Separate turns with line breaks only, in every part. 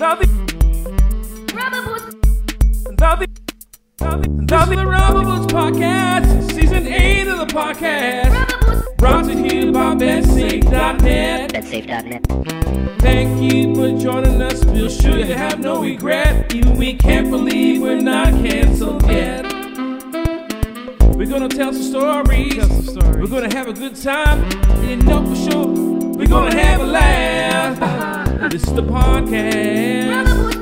This is the Rubber Boots Podcast, Season 8 of the podcast. Brought to you by BetSafe.net.
BetSafe.net.
Thank you for joining us. We'll sure you have no regret. Even we can't believe we're not canceled yet. We're gonna tell some stories. We're gonna have a good time. You know for sure. We're gonna have a laugh. This is the podcast.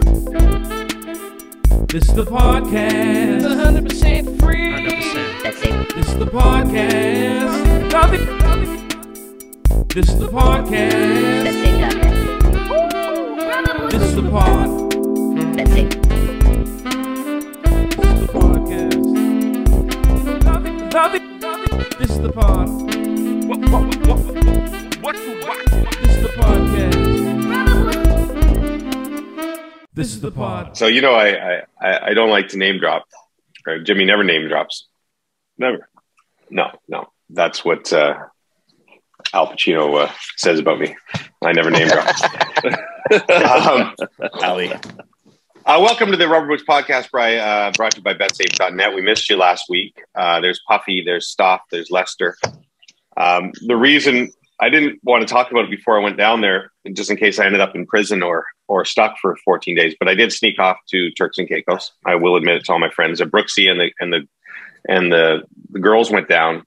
This is the podcast. 100% free.
100%. BetSafe.
This is the podcast. Nothing, nothing. This is the podcast.
BetSafe.net.
This is the pod.
BetSafe.
This is the podcast. Nothing, nothing, nothing. This is the pod. What, what, what, what, what, what? This is the podcast. This is the pod.
So you know, I I, I don't like to name drop. Or Jimmy never name drops. Never. No, no. That's what uh, Al Pacino uh, says about me. I never name drop. um,
Ali.
uh, welcome to the Rubber Boots Podcast, by, uh, brought to you by BetSafe.net. We missed you last week. Uh, there's Puffy, there's Stoff, there's Lester. Um, the reason I didn't want to talk about it before I went down there, just in case I ended up in prison or or stuck for 14 days, but I did sneak off to Turks and Caicos. I will admit it to all my friends. That Brooksy and the and the and the, the girls went down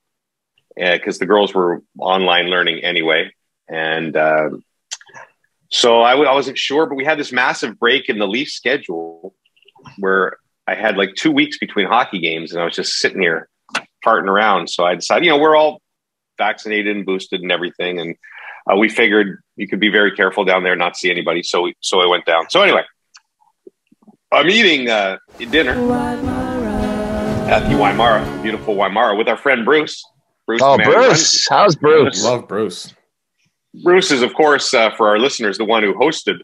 because the girls were online learning anyway, and uh, so I wasn't sure. But we had this massive break in the Leaf schedule where I had like two weeks between hockey games, and I was just sitting here farting around. So I decided, you know, we're all vaccinated and boosted and everything, and uh, we figured you could be very careful down there, not see anybody. So we, so I went down. So anyway, I'm eating uh, dinner at the Wymara, beautiful Wymara, with our friend Bruce. Bruce,
Oh,
the man who
Bruce. How's Bruce?
Love Bruce.
Bruce is, of course, uh, for our listeners, the one who hosted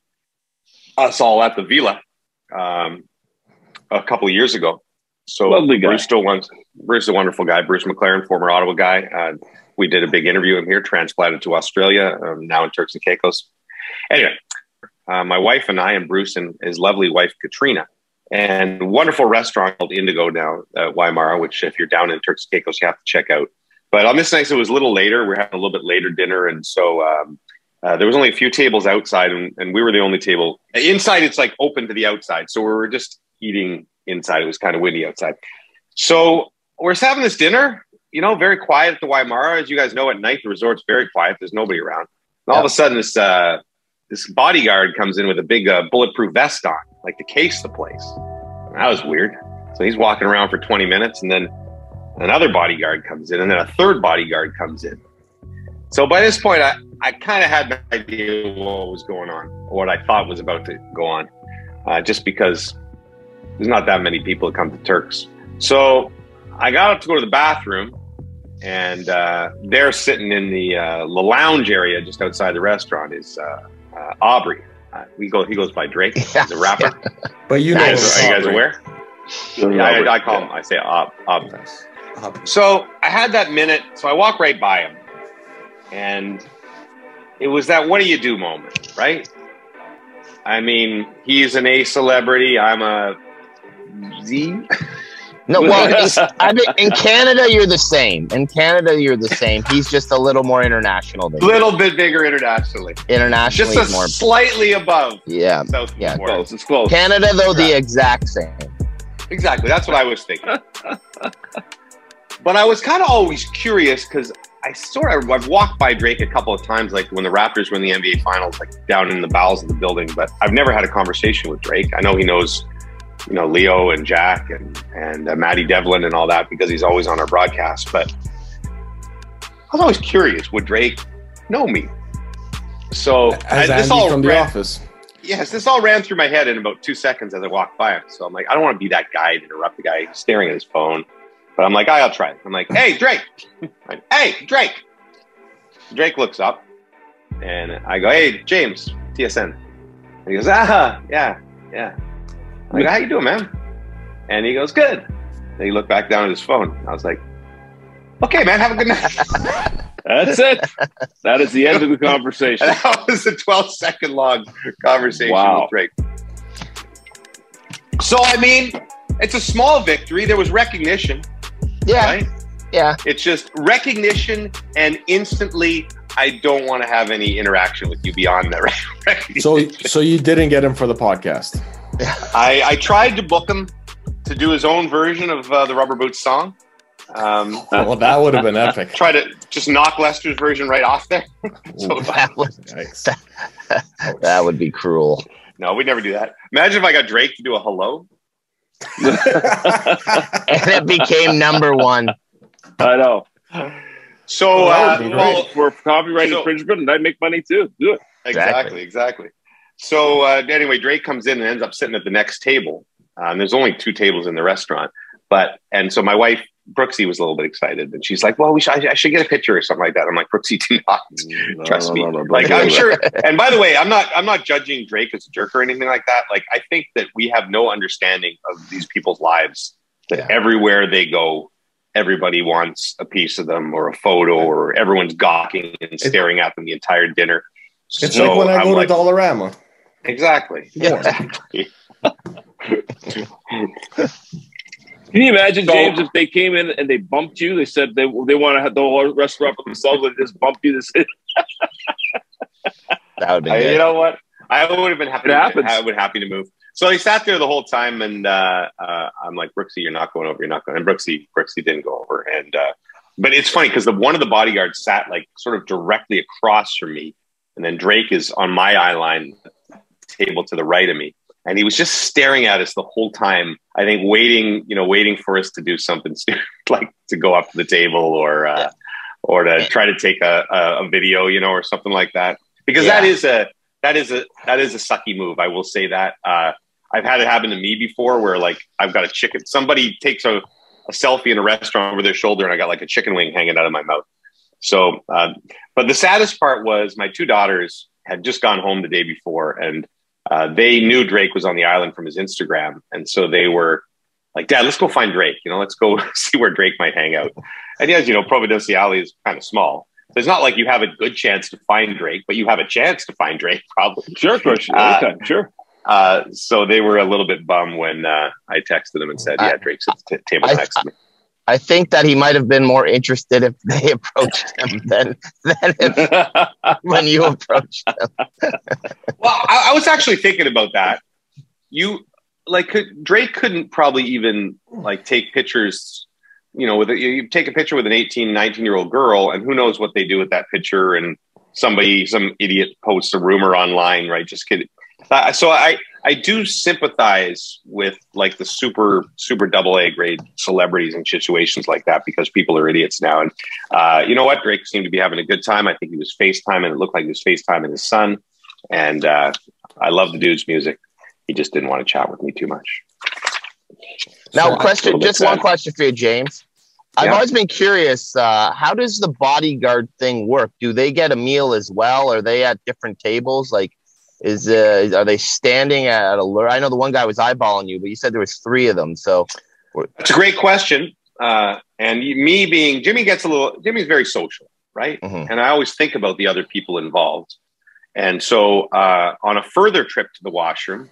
us all at the Villa um, a couple of years ago. So
Lovely guy.
Bruce still wants. Bruce is a wonderful guy. Bruce McLaren, former Ottawa guy. We did a big interview I'm here, transplanted to Australia, um, now in Turks and Caicos. Anyway, uh, my wife and I, and Bruce and his lovely wife Katrina, and wonderful restaurant called Indigo now, uh, Wymara, which if you're down in Turks and Caicos, you have to check out. But on this night, it was a little later. We're having a little bit later dinner, and so um, uh, there was only a few tables outside, and, and we were the only table inside. It's like open to the outside, so we were just eating inside. It was kind of windy outside, so we're having this dinner. You know, very quiet at the Wymara. As you guys know, at night the resort's very quiet. There's nobody around. And all of a sudden, this uh, this bodyguard comes in with a big uh, bulletproof vest on, like to case the place. That was weird. So he's walking around for 20 minutes, and then another bodyguard comes in, and then a third bodyguard comes in. So by this point, I, I kind of had an idea what was going on, what I thought was about to go on, uh, just because there's not that many people that come to Turks. So I got up to go to the bathroom, and uh, they're sitting in the, uh, the lounge area just outside the restaurant, is uh, uh, Aubrey. Uh, we go. He goes by Drake. He's a rapper.
But you know,
Are you
Nice.
guys aware? Yeah, I, I call him. I say Ob. Ob.
Nice.
So I had that minute. So I walk right by him, and it was that "what do you do" moment, right? I mean, he's an A celebrity. I'm a Z.
No, well, I mean, in Canada, you're the same. In Canada, you're the same. He's just a little more international you.
Little bit bigger internationally,
internationally.
just a
more.
slightly above
Yeah,
South
Yeah.
Close. It's close.
Canada though the exact same.
Exactly. That's what I was thinking. but I was kind of always curious because I sort of I've walked by Drake a couple of times, like when the Raptors win the NBA Finals, like down in the bowels of the building. But I've never had a conversation with Drake. I know he knows, you know, Leo and Jack and and uh, Maddie Devlin and all that because he's always on our broadcast. But I was always curious: would Drake know me? So
As
I-
Andy from The
ran-
Office.
yes, this all ran through my head in about two seconds as I walked by him. So I'm like, I don't want to be that guy to interrupt the guy staring at his phone. But I'm like, I'll try it. I'm like, hey, Drake. Like, hey, Drake. Drake looks up and I go, hey, James, TSN. And he goes, ah, yeah, yeah. I go, how you doing, man? And he goes, good. And he looked back down at his phone. I was like, okay, man, have a good night.
That's it. That is the end of the conversation.
And that was a 12 second long conversation
Wow.
with Drake. So I mean, it's a small victory. There was recognition,
Yeah,
right?
yeah.
It's just recognition, and instantly, I don't want to have any interaction with you beyond that recognition.
So, so you didn't get him for the podcast.
I, I tried to book him to do his own version of uh, the Rubber Boots song. Um,
Well, that would have been epic.
try to just knock Lester's version right off there. So,
That would,
Yikes.
that would be cruel.
no, we'd never do that. Imagine if I got Drake to do a hello.
And it became number one.
I know.
So,
Oh, that
uh,
would be
well,
For copyright
So-
infringement, and I make money too. Do it.
exactly, exactly. So uh, anyway, Drake comes in and ends up sitting at the next table. Um, there's only two tables in the restaurant, but and so my wife Brooksy was a little bit excited, and she's like, "Well, we should, I, I should get a picture or something like that." I'm like, "Brooksy, do not trust me." Like I'm sure. And by the way, I'm not I'm not judging Drake as a jerk or anything like that. Like I think that we have no understanding of these people's lives. That
Yeah.
everywhere they go, everybody wants a piece of them or a photo, or everyone's gawking and staring at them the entire dinner.
It's
So
like when I
I'm
go
like-
to Dollarama.
Exactly.
Yeah.
Can you imagine,
So-
James, if they came in and they bumped you? They said they they want to have the whole restaurant for themselves, and just bump you. This
That would be
I, you know what? I would have been happy.
It
To,
happens.
I would happy to move. So they sat there the whole time, and uh, uh, I'm like, Brooksy, you're not going over. You're not going. And Brooksy, Brooksy didn't go over. And uh, but it's funny because the one of the bodyguards sat like sort of directly across from me, and then Drake is on my eye line table to the right of me, and he was just staring at us the whole time. I think waiting, you know, waiting for us to do something stupid, like to go up to the table or uh,
Yeah.
or to try to take a, a, video, you know, or something like that. Because
Yeah.
that is a that is a that is a sucky move. I will say that. Uh, I've had it happen to me before, where like I've got a chicken. Somebody takes a, a selfie in a restaurant over their shoulder, and I got like a chicken wing hanging out of my mouth. So, um, but the saddest part was my two daughters had just gone home the day before, and uh, they knew Drake was on the island from his Instagram, and so they were like, "Dad, let's go find Drake. You know, let's go see where Drake might hang out." And yes, you know, Providenciale is kind of small. So it's not like you have a good chance to find Drake, but you have a chance to find Drake, probably.
sure, of course,
Uh,
sure.
Uh, so they were a little bit bummed when uh, I texted them and said, "Yeah, Drake's at the t- table
I-
next to me."
I think that he might have been more interested if they approached him than than if, when you approached him.
Well, I, I was actually thinking about that. You like could, Drake couldn't probably even like take pictures. You know, with a, you take a picture with an 18, 19 year old girl, and who knows what they do with that picture? And somebody, some idiot, posts a rumor online, right? Just kidding. So I, I do sympathize with like the super, super double A grade celebrities in situations like that because people are idiots now. And uh, you know what? Drake seemed to be having a good time. I think he was FaceTime, and it looked like he was FaceTiming his son. And uh, I love the dude's music. He just didn't want to chat with me too much.
Now,
So-
question,
little bit
just one question for you, James. I've always been curious. Uh, how does the bodyguard thing work? Do they get a meal as well? Are they at different tables? Like, is uh, are they standing at a? lure? I know the one guy was eyeballing you, but you said there was three of them. So,
It's a great question. Uh, and me being Jimmy gets a little. Jimmy's very social, right?
Mhm.
And I always think about the other people involved. And so, uh, on a further trip to the washroom,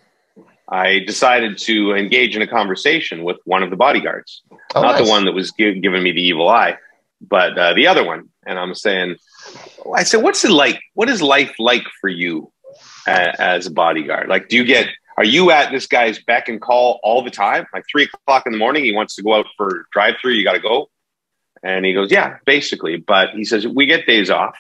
I decided to engage in a conversation with one of the bodyguards.
oh,
not
nice.
the one that was gi- giving me the evil eye, but uh, the other one. And I'm saying, I said, what's it like? What is life like for you as a bodyguard? Like, do you get, are you at this guy's beck and call all the time? Like three o'clock in the morning, he wants to go out for drive through, you got to go. And he goes, yeah, basically. But he says, we get days off.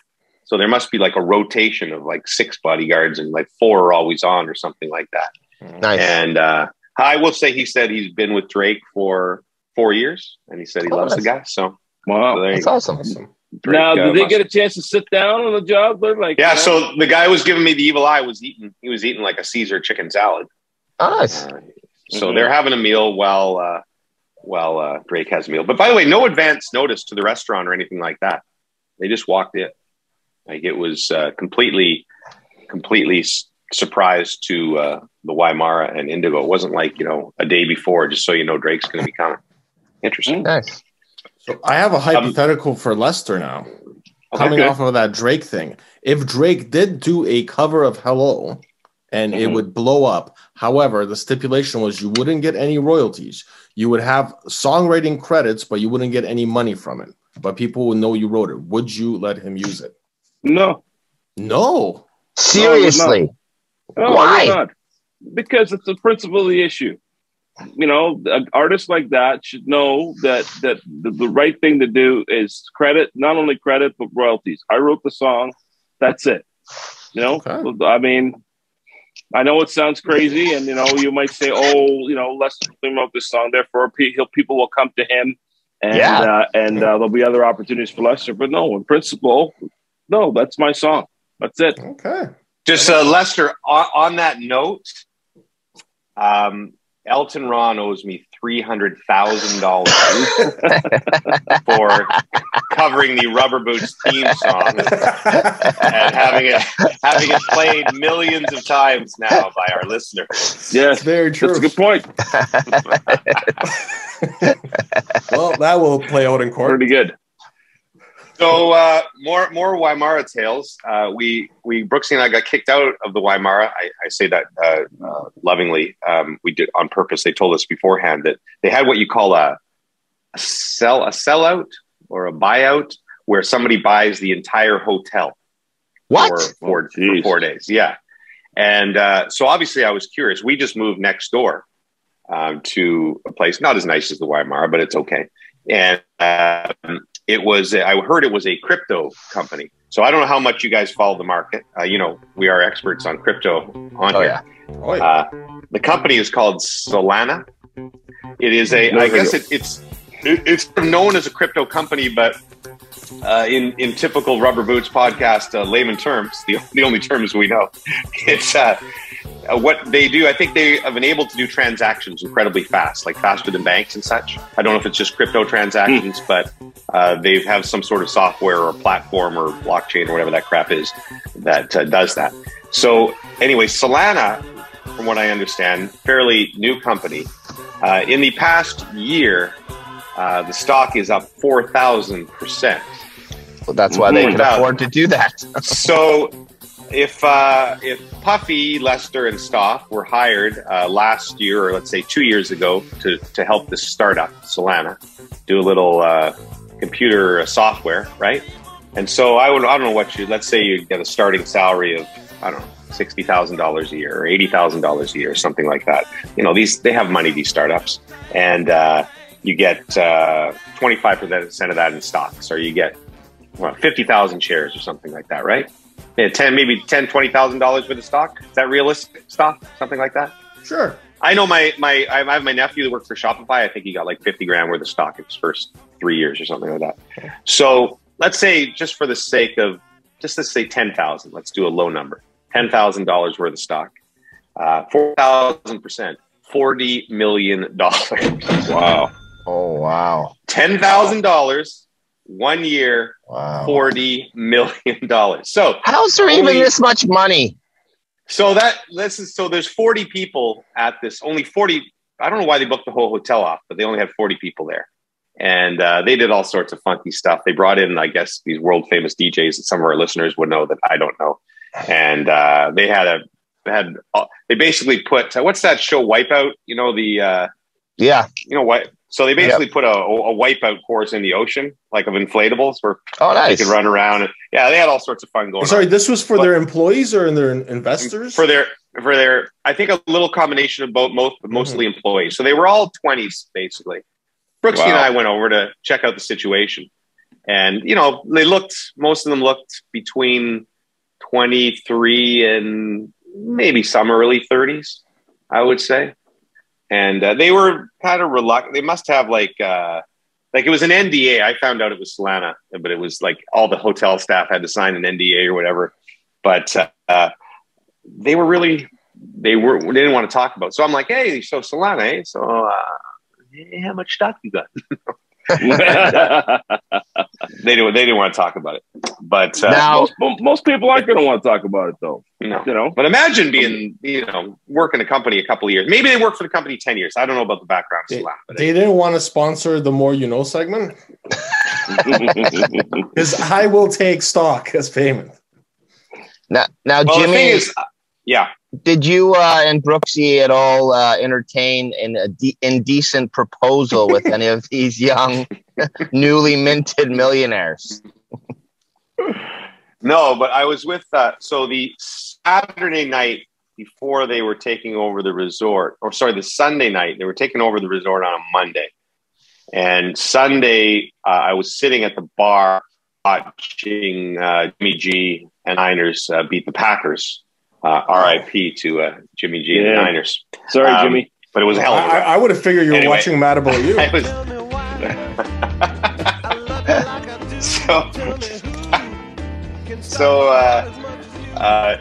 So there must be like a rotation of like six bodyguards and like four are always on or something like that.
nice.
And uh, I will say he said he's been with Drake for four years, and he said he
Oh,
loves the guy. So, so
Wow.
there you
That's awesome.
Awesome.
Drake,
now,
uh,
did they get a chance to sit down on the job? They're like,
Yeah.
uh,
So the guy who was giving me the evil eye was eating. He was eating like a Caesar chicken salad.
Oh, nice.
Uh, so
Mhm.
they're having a meal while uh, while uh, Drake has a meal. But by the way, no advance notice to the restaurant or anything like that. They just walked in. Like it was uh, completely, completely s- surprised to uh, the Wymara and Indigo. It wasn't like you know a day before, just so you know Drake's going to be coming. Interesting.
Nice.
So I have a hypothetical for Lester now. Coming
Okay.
off of that Drake thing. If Drake did do a cover of Hello and it
Mhm.
would blow up. However, the stipulation was you wouldn't get any royalties. You would have songwriting credits, but you wouldn't get any money from it. But people would know you wrote it. Would you let him use it?
No,
No.
Seriously.
no,
Why?
Because it's the principle of the issue. You know, artists like that should know that that the, the right thing to do is credit, not only credit but royalties. I wrote the song. That's it. You know,
Okay.
I mean, I know it sounds crazy, and you know, you might say, "Oh, you know, Lester Fleet wrote this song, therefore pe- he'll, people will come to him, and
Yeah.
uh, and uh, there'll be other opportunities for Lester." But no, in principle, no, that's my song. That's it.
Okay.
Just uh, Lester, on, on that note, um, Elton Ron owes me three hundred thousand dollars for covering the Rubber Boots theme song and having it having it played millions of times now by our listeners.
Yes,
Very true.
that's a good point.
well, that will play out in court.
Pretty good.
So uh, more more Wymara tales. Uh, we we Brooksy and I got kicked out of the Wymara. I, I say that uh, uh, lovingly. Um, we did on purpose. They told us beforehand that they had what you call a, a sell a sellout or a buyout, where somebody buys the entire hotel
What?
for four,
Oh, geez.
for four days. Yeah, and uh, so obviously I was curious. We just moved next door um, to a place not as nice as the Wymara, but it's okay. And um, it was I heard it was a crypto company. So I don't know how much you guys follow the market. Uh, you know, we are experts on crypto on
Oh,
here.
yeah.
Oh, yeah.
Uh, the company is called Solana. It is a, I
Never
guess it, it's it, it's known as a crypto company, but uh, in in typical Rubber Boots podcast uh, layman terms, the the only terms we know, it's uh, what they do. I think they have been able to do transactions incredibly fast, like faster than banks and such. I don't know if it's just crypto transactions, but uh, they have some sort of software or platform or blockchain or whatever that crap is that uh, does that. So anyway, Solana, from what I understand, fairly new company. Uh, in the past year, uh, the stock is up four thousand percent.
Well, that's why they
Mhm.
can afford to do that.
So, if uh, if Puffy, Lester, and Stoff were hired uh, last year, or let's say two years ago, to to help this startup Solana do a little uh, computer uh, software, right? And so I would I don't know what you let's say you get a starting salary of I don't know sixty thousand dollars a year or eighty thousand dollars a year, or something like that. You know these they have money these startups, and uh, you get twenty five percent of that in stocks, or you get well, 50,000 shares or something like that, right? Yeah, 10, maybe 10, 20,000 dollars worth of stock. Is that realistic stock? Something like that?
Sure.
I know my, my, I have my nephew that works for Shopify. I think he got like 50 grand worth of stock in his first three years or something like that. So let's say just for the sake of, just let's say 10,000, let's do a low number, $10,000 worth of stock, uh, 4,000%, $40 million.
Wow.
Oh, wow.
$10,000, one year,
Wow.
forty million dollars. So,
How's there even this much money?
so that this is so. There's forty people at this. Only forty. I don't know why they booked the whole hotel off, but they only had forty people there, and uh, they did all sorts of funky stuff. They brought in, I guess, these world famous DJs that some of our listeners would know that I don't know, and uh, they had a had uh, they basically put uh, what's that show Wipeout? You know the uh,
Yeah.
you know what. So they basically put a, a wipeout course in the ocean, like of inflatables, where
Oh,
they could run around. And, yeah, they had all sorts of fun going on.
Sorry, this was for
But-
their employees or in their investors?
for their for their I think a little combination of both most but mostly employees. So they were all twenties basically. Brooksy and I went over to check out the situation. And you know, they looked most of them looked between 23 and maybe some early 30s, I would say. And uh, they were kind of reluctant. They must have like uh like it was an NDA. I found out it was Solana, but it was like all the hotel staff had to sign an NDA or whatever. But uh, they were really they were they didn't want to talk about. it. So I'm like, hey, so Solana, eh? so uh, how much stock you got? They didn't they didn't want to talk about it. But uh,
Now-
most, most people aren't going to want to talk about it, though.
no.
You know,
But imagine being, you know, working a company a couple of years. Maybe they work for the company 10 years. I don't know about the background
They, they didn't want to sponsor the More You Know segment because I will take stock as payment.
Now, now
well, the
Jimmy,
thing is, uh, yeah.
Did you uh, and Brooksy at all uh, entertain an de- indecent proposal with any of these young, newly minted millionaires?
No, but I was with uh, so the Saturday night before they were taking over the resort, or sorry, the Sunday night they were taking over the resort on a Monday, and Sunday uh, I was sitting at the bar watching uh, Jimmy G and Niners uh, beat the Packers. Uh, R.I.P. to uh, Jimmy G and the Niners.
Sorry,
Um,
Jimmy.
But it was hell
I, I would have figured you were
Anyway.
watching Mad About You.
I was so so uh, uh,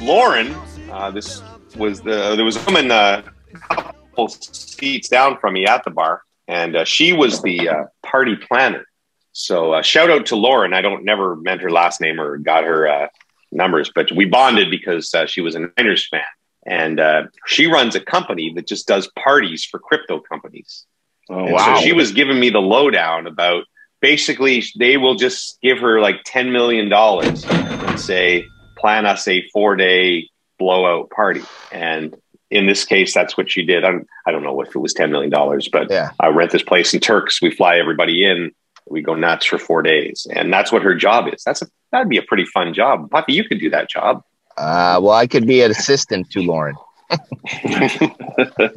Lauren, uh, this was the there was a woman uh, a couple seats down from me at the bar, and uh, she was the uh, party planner. So uh, shout out to Lauren. I don't never meant her last name or got her uh, numbers, but we bonded because uh, she was a Niners fan, and uh, she runs a company that just does parties for crypto companies.
Oh,
And
wow.
So she was giving me the lowdown about basically they will just give her like $10 million and say, plan us a four day blowout party. And in this case, that's what she did. I'm, I don't know if it was $10 million, but
Yeah.
I rent this place in Turks. We fly everybody in. We go nuts for four days. And that's what her job is. That's a, that'd be a pretty fun job. Puffy, you could do that job.
Uh, well, I could be an assistant to Lauren.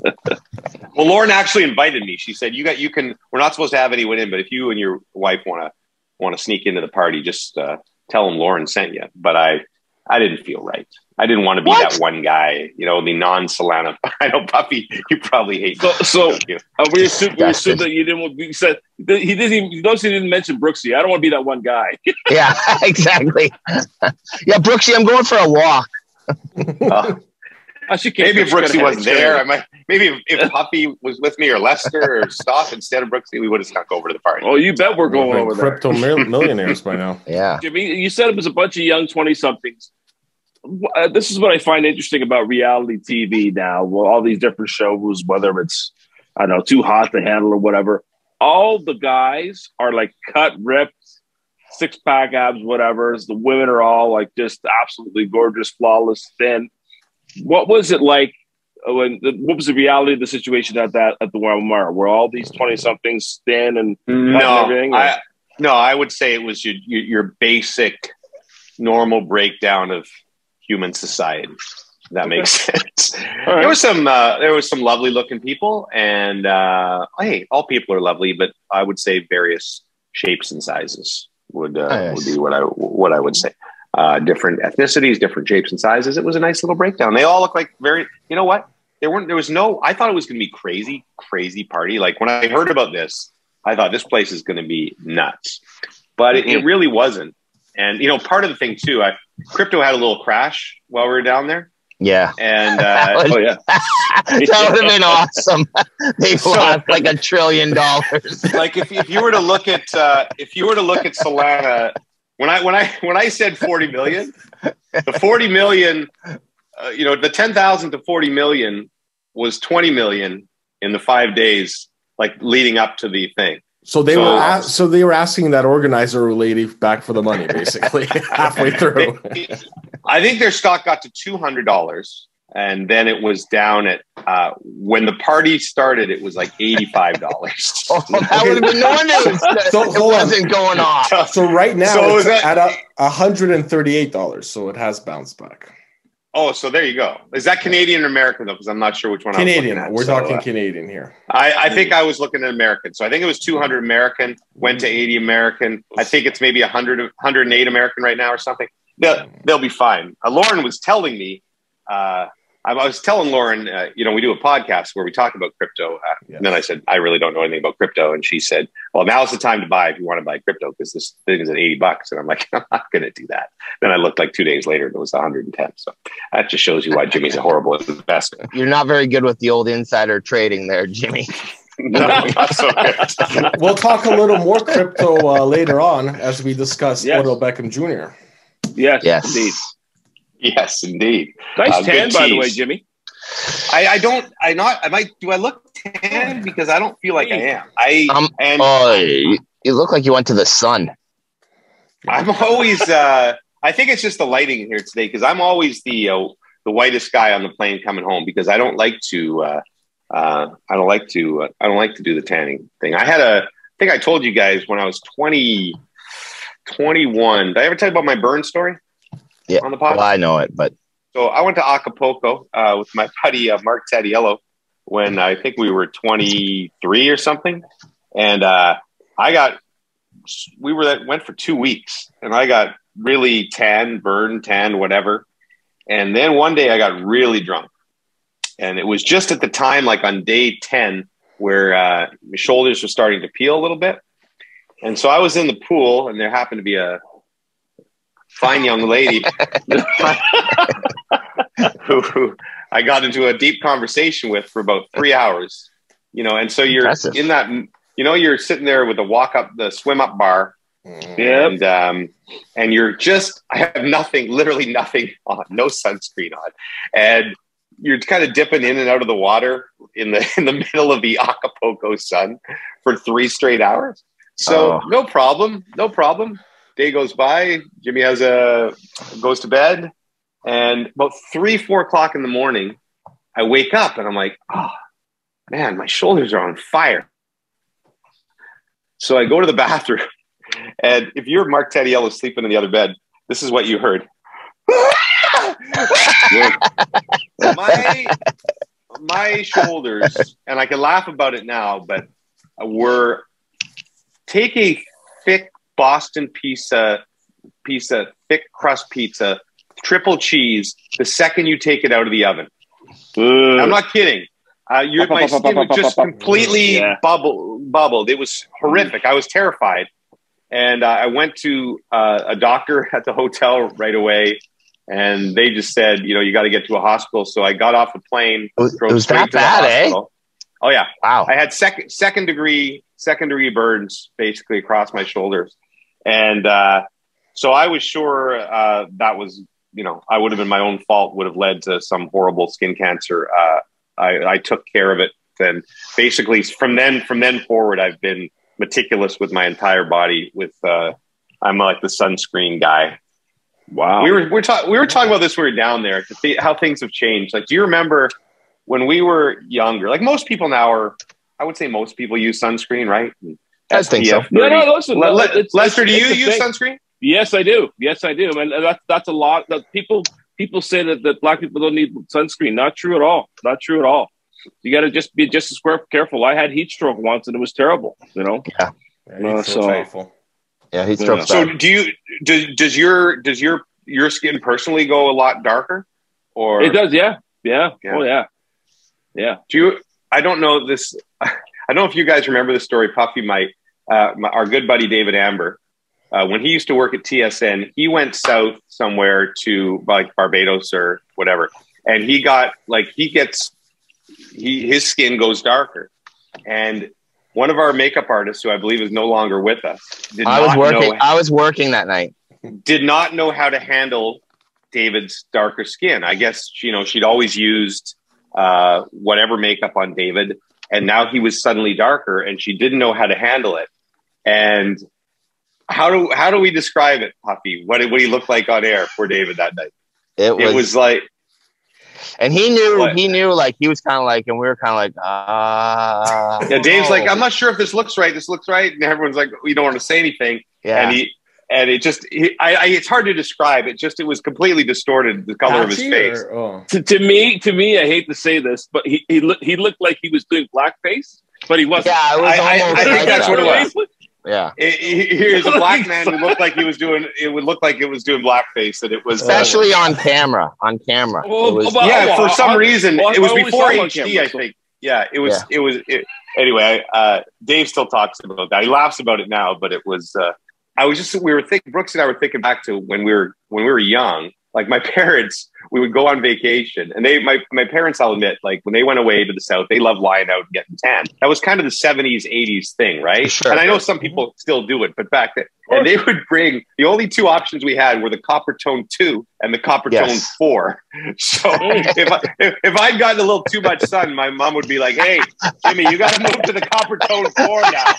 Well, Lauren actually invited me. She said, "You got you can. We're not supposed to have anyone in, but if you and your wife want to want to sneak into the party, just uh, tell them Lauren sent you." But I I didn't feel right. I didn't want to be
What?
that one guy, you know, the non Solana. I know, Puffy, you probably hate.
So- so-
you?
Uh, we assume, we assume that you didn't. want- You said he didn't. Even, you notice he didn't mention Brooksy. I don't want to be that one guy.
Yeah, exactly. yeah, Brooksy, I'm going for a walk.
Uh,
I should
maybe if Brooksy wasn't there, I might. Maybe if, if Puffy was with me or Lester or Stoff instead of Brooksy, we would have snuck over to the party.
Oh, you bet we're
We've
going
been
over there.
crypto mil- millionaires by now.
Yeah.
Jimmy, you said it was a bunch of young 20 somethings. Uh, this is what I find interesting about reality TV now. Well, all these different shows, whether it's, I don't know, too hot to handle or whatever, all the guys are like cut, ripped, six pack abs, whatever. The women are all like just absolutely gorgeous, flawless, thin. What was it like? uh, When what was the reality of the situation at that at the Walmart? Were all these twenty somethings thin and
No,
everything,
I, no, I would say it was your, your, your basic normal breakdown of human society. That makes sense.
Right.
There was some, uh, there was some lovely looking people, and uh, hey, all people are lovely, but I would say various shapes and sizes would uh,
Nice.
would be what I what I would say. Uh, different ethnicities, different shapes and sizes. It was a nice little breakdown. They all look like very. You know what? There weren't. There was no. I thought it was going to be crazy, crazy party. Like when I heard about this, I thought this place is going to be nuts, but it, it really wasn't. And you know, part of the thing too, I crypto had a little crash while we were down there,
Yeah.
and uh,
oh yeah,
that would have been awesome. they
So-
lost like a trillion dollars.
like if, if you were to look at uh, if you were to look at Solana, when I when I when I said forty million, the forty million, uh, you know, the ten thousand to forty million was twenty million in the five days, like leading up to the thing.
So they
So-
were a- so they were asking that organizer lady back for the money, basically halfway through.
I think their stock got to two hundred dollars, and then it was down at uh, when the party started. It was like eighty five dollars.
Oh, that would have been no wonder it,
So,
it
hold
wasn't going off.
So right now
So
it's
that-
at a hundred and thirty-eight dollars. So it has bounced back.
Oh, so there you go. Is that Canadian or American though? Because I'm not sure which one. I was
Canadian.
at.
We're
So,
talking
uh,
Canadian here.
I, I think I was looking at American. So I think it was 200 American, went to 80 American. I think it's maybe 100, 108 American right now or something. They'll, they'll be fine. Uh, Lauren was telling me, uh, I I was telling Lauren, uh, you know, we do a podcast where we talk about crypto. Uh,
Yes.
And then I said, I really don't know anything about crypto. And she said, well, now's the time to buy if you want to buy crypto because this thing is at 80 bucks. And I'm like, I'm not going to do that. Then I looked like two days later and it was 110. So that just shows you why Jimmy's a horrible investment.
You're not very good with the old insider trading there, Jimmy.
no, so.
We'll talk a little more crypto uh, later on as we discuss
Yes.
Odell Beckham Jr.
yes,
Yes.
indeed.
Yes, indeed.
Nice
Uh,
tan, by the way, Jimmy.
I, I don't. I not. I might. Do I look tan? Because I don't feel like I am. I
Um,
and
Oh, you, you look like you went to the sun.
I'm always. Uh, I think it's just the lighting here today because I'm always the uh, the whitest guy on the plane coming home because I don't like to. Uh, uh, I don't like to. Uh, I don't like to do the tanning thing. I had a. I think I told you guys when I was 20, 21. Did I ever tell you about my burn story?
Yeah.
On the pod?
Well, I know it, but
So I went to Acapulco uh, with my buddy uh, Mark Tadiello when I think we were 23 or something, and uh, I got we were that went for two weeks, and I got really tan, burned, tan, whatever. And then one day I got really drunk, and it was just at the time, like on day 10, where uh, my shoulders were starting to peel a little bit. And so I was in the pool, and there happened to be a fine young lady who, who I got into a deep conversation with for about three hours. You know, and so you're
Impressive.
in that. You know, you're sitting there with the walk up, the swim up bar.
Yep.
and um, and you're just I have nothing, literally nothing on, no sunscreen on, and you're kind of dipping in and out of the water in the in the middle of the Acapulco sun for three straight hours. So
Oh.
no problem, no problem. Day goes by. Jimmy has a goes to bed, and about three four o'clock in the morning, I wake up and I'm like, oh man, my shoulders are on fire. So I go to the bathroom, and if you're Mark Tediello sleeping in the other bed, this is what you heard. my my shoulders, and I can laugh about it now, but were take a thick Boston pizza, pizza, thick crust pizza, triple cheese. The second you take it out of the oven, I'm not kidding. Uh, your, my skin was just completely
Yeah.
bubble, bubbled. It was horrific. I was terrified. And uh, I went to uh, a doctor at the hotel right away. And they just said, you know, you got to get to a hospital. So I got off the plane,
it was, it was
straight
that
to the
bad, eh?
hospital. Oh, yeah.
Wow.
I had second second degree second degree burns basically across my shoulders, and uh, so I was sure uh, that was you know I would have been my own fault would have led to some horrible skin cancer. Uh, I, I took care of it, and basically from then from then forward I've been meticulous with my entire body. With uh, I'm like the sunscreen guy.
Wow.
We were we are talking we were talking about this when we were down there to see how things have changed. Like, do you remember when we were younger? Like most people now are, I would say most people use sunscreen, right?
I think so.
No, no, listen.
Le- le-
it's-
Lester, do you use
thing.
sunscreen?
Yes, I do. Yes, I do. And that's that's a lot. That people people say that, that black people don't need sunscreen. Not true at all. Not true at all. You got to just be just as square- careful. I had heat stroke once, and it was terrible. You know.
Yeah,
No,
you feel uh,
so-
faithful.
Yeah, he
Yeah.
So do you does does your does your your skin personally go a lot darker, or
It does. Yeah. Yeah.
Yeah.
Oh yeah. Yeah.
do you? I don't know this. I don't know if you guys remember the story. Puffy might. Uh, my, our good buddy David Amber, uh, when he used to work at TSN, he went south somewhere to like Barbados or whatever, and he got like he gets he his skin goes darker, and one of our makeup artists, who I believe is no longer with us, did
I was
not
working.
know
I was working that night.
did not know how to handle David's darker skin. I guess you know she'd always used uh, whatever makeup on David, and now he was suddenly darker, and she didn't know how to handle it. And how do how do we describe it, Puffy? What did what he looked like on air for David that night?
It was,
It was like
and he knew.
What?
He knew. Like he was kind of like, and we were kind of like, ah.
yeah, Dave's like. I'm not sure if this looks right. This looks right, and everyone's like, we don't want to say anything.
Yeah.
And he and it just he, I, I it's hard to describe. It just it was completely distorted the color of his
Patchy
face.
oh.
To, to me, to me, I hate to say this, but he he, look, he looked like he was doing blackface, but he wasn't.
yeah, it was
I- I- I think that's what it
yeah.
was.
Yeah,
It, he- here's a black man who looked like he was doing. It would look like it was doing blackface, and it was uh,
especially on camera. On camera,
Well,
it was,
well,
yeah.
well,
For some
I-
reason,
well,
it was before
saw him on
HD.
camera,
I
so-
think. Yeah, it was. It was. It, anyway, uh, Dave still talks about that. He laughs about it now, but it was. Uh, I was just. We were thinking. Brooks and I were thinking back to when we were when we were young. Like my parents, we would go on vacation, and they my my parents. I'll admit, like when they went away to the south, they loved lying out and getting tan. That was kind of the seventies, eighties thing, right?
Sure.
And I know some people still do it, but back then, and they would bring the only two options we had were the Coppertone two and the
Coppertone
four. So if I if, if I'd gotten a little too much sun, my mom would be like, "Hey, Jimmy, you got to move to the Coppertone four now."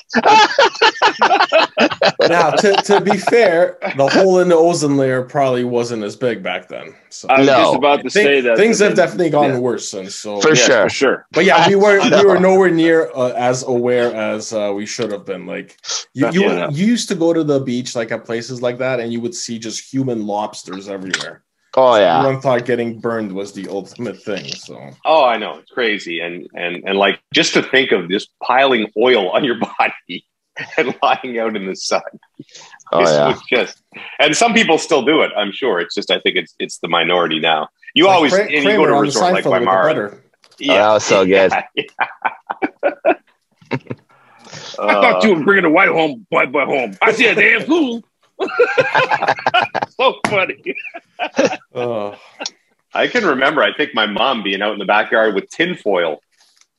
now, to, to be fair, the hole in the ozone layer probably wasn't as big back then. So
I was
No, No.
about to say that
things have definitely gotten
yeah.
worse since. So,
For
Yes,
sure.
for sure.
but yeah, we were we were nowhere near uh, as aware as uh, we should have been. Like you, you,
Yeah.
you used to go to the beach like at places like that, and you would see just human lobsters everywhere.
Oh yeah.
Everyone thought getting burned was the ultimate thing. So
Oh, I know it's crazy, and and and like just to think of just piling oil on your body and lying out in the sun.
Oh
This
yeah.
was just, and some people still do it. I'm sure. It's just I think it's it's the minority now. You
Like
always
Kra-
and you go to a resort like
Seinfeld with the
Weimar.
butter.
Oh, that was so good.
I thought you were bringing a white home, white boy home. I see a damn fool. so funny.
Uh,
I can remember. I think my mom being out in the backyard with tinfoil,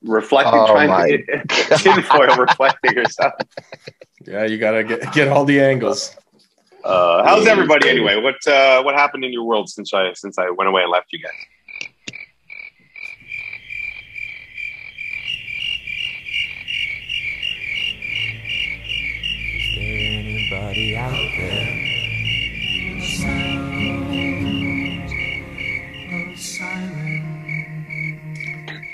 reflecting,
Oh,
trying
my
to get tinfoil reflecting herself.
yeah, you gotta get get all the angles.
Uh, how's everybody anyway? What uh, what happened in your world since I since I went away and left you guys?
Is there anybody out there?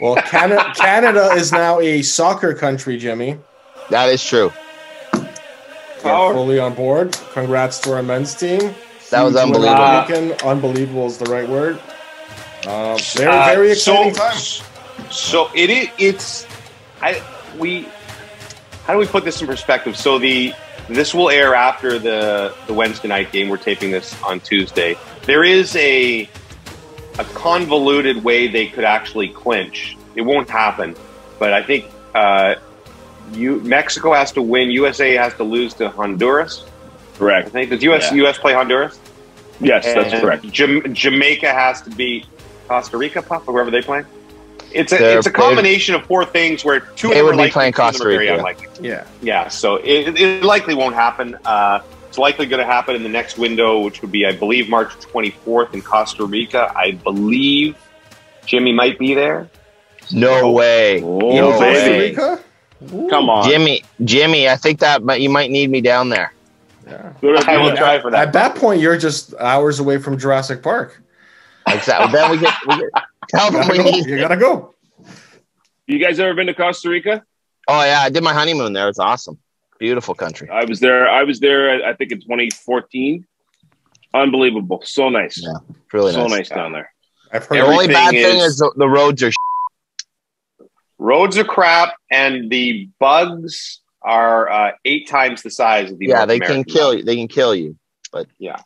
Well, Canada, Canada is now a soccer country, Jimmy.
That is true.
We're fully on board. Congrats to our men's team.
That was
Huge win
unbelievable.
over Unbelievable is the right word. Um, very,
Uh,
very
so-
exciting time.
So it is. It's I we. How do we put this in perspective? So the this will air after the the Wednesday night game. We're taping this on Tuesday. There is a a convoluted way they could actually clinch. It won't happen, but I think uh, you Mexico has to win. USA has to lose to Honduras. I
Correct.
think does US
Yeah.
US play Honduras?
Yes, that's correct.
Jam- Jamaica has to beat Costa Rica, Puff, or whoever they play. It's a
They're-
it's a combination of four things where two
They
of them
would
are
be
likely,
playing
two of them
Costa Rica.
Yeah.
Yeah, so it, it likely won't happen. Uh, it's likely going to happen in the next window, which would be, I believe, March 24th in Costa Rica. I believe Jimmy might be there.
No way.
Oh,
No
Costa. Rica? Ooh.
Come on.
Jimmy, Jimmy, I think that might, you might need me down there.
Yeah.
I will try for that.
At that point, you're just hours away from Jurassic Park.
Exactly. then we get, we get tell
You
them
gotta
we
go.
need.
You gotta go.
You guys ever been to Costa Rica?
Oh yeah, I did my honeymoon there. It's awesome. Beautiful country.
I was there. I was there. I think in 2014. Unbelievable. So nice.
Yeah, really
so
nice.
nice down there.
I've
The only bad
Everything
thing
is-
is the, the roads are.
Roads are crap, and the bugs are uh, eight times the size of the
Yeah,
North
they
American
can kill
bug.
you. They can kill you. But
Yeah.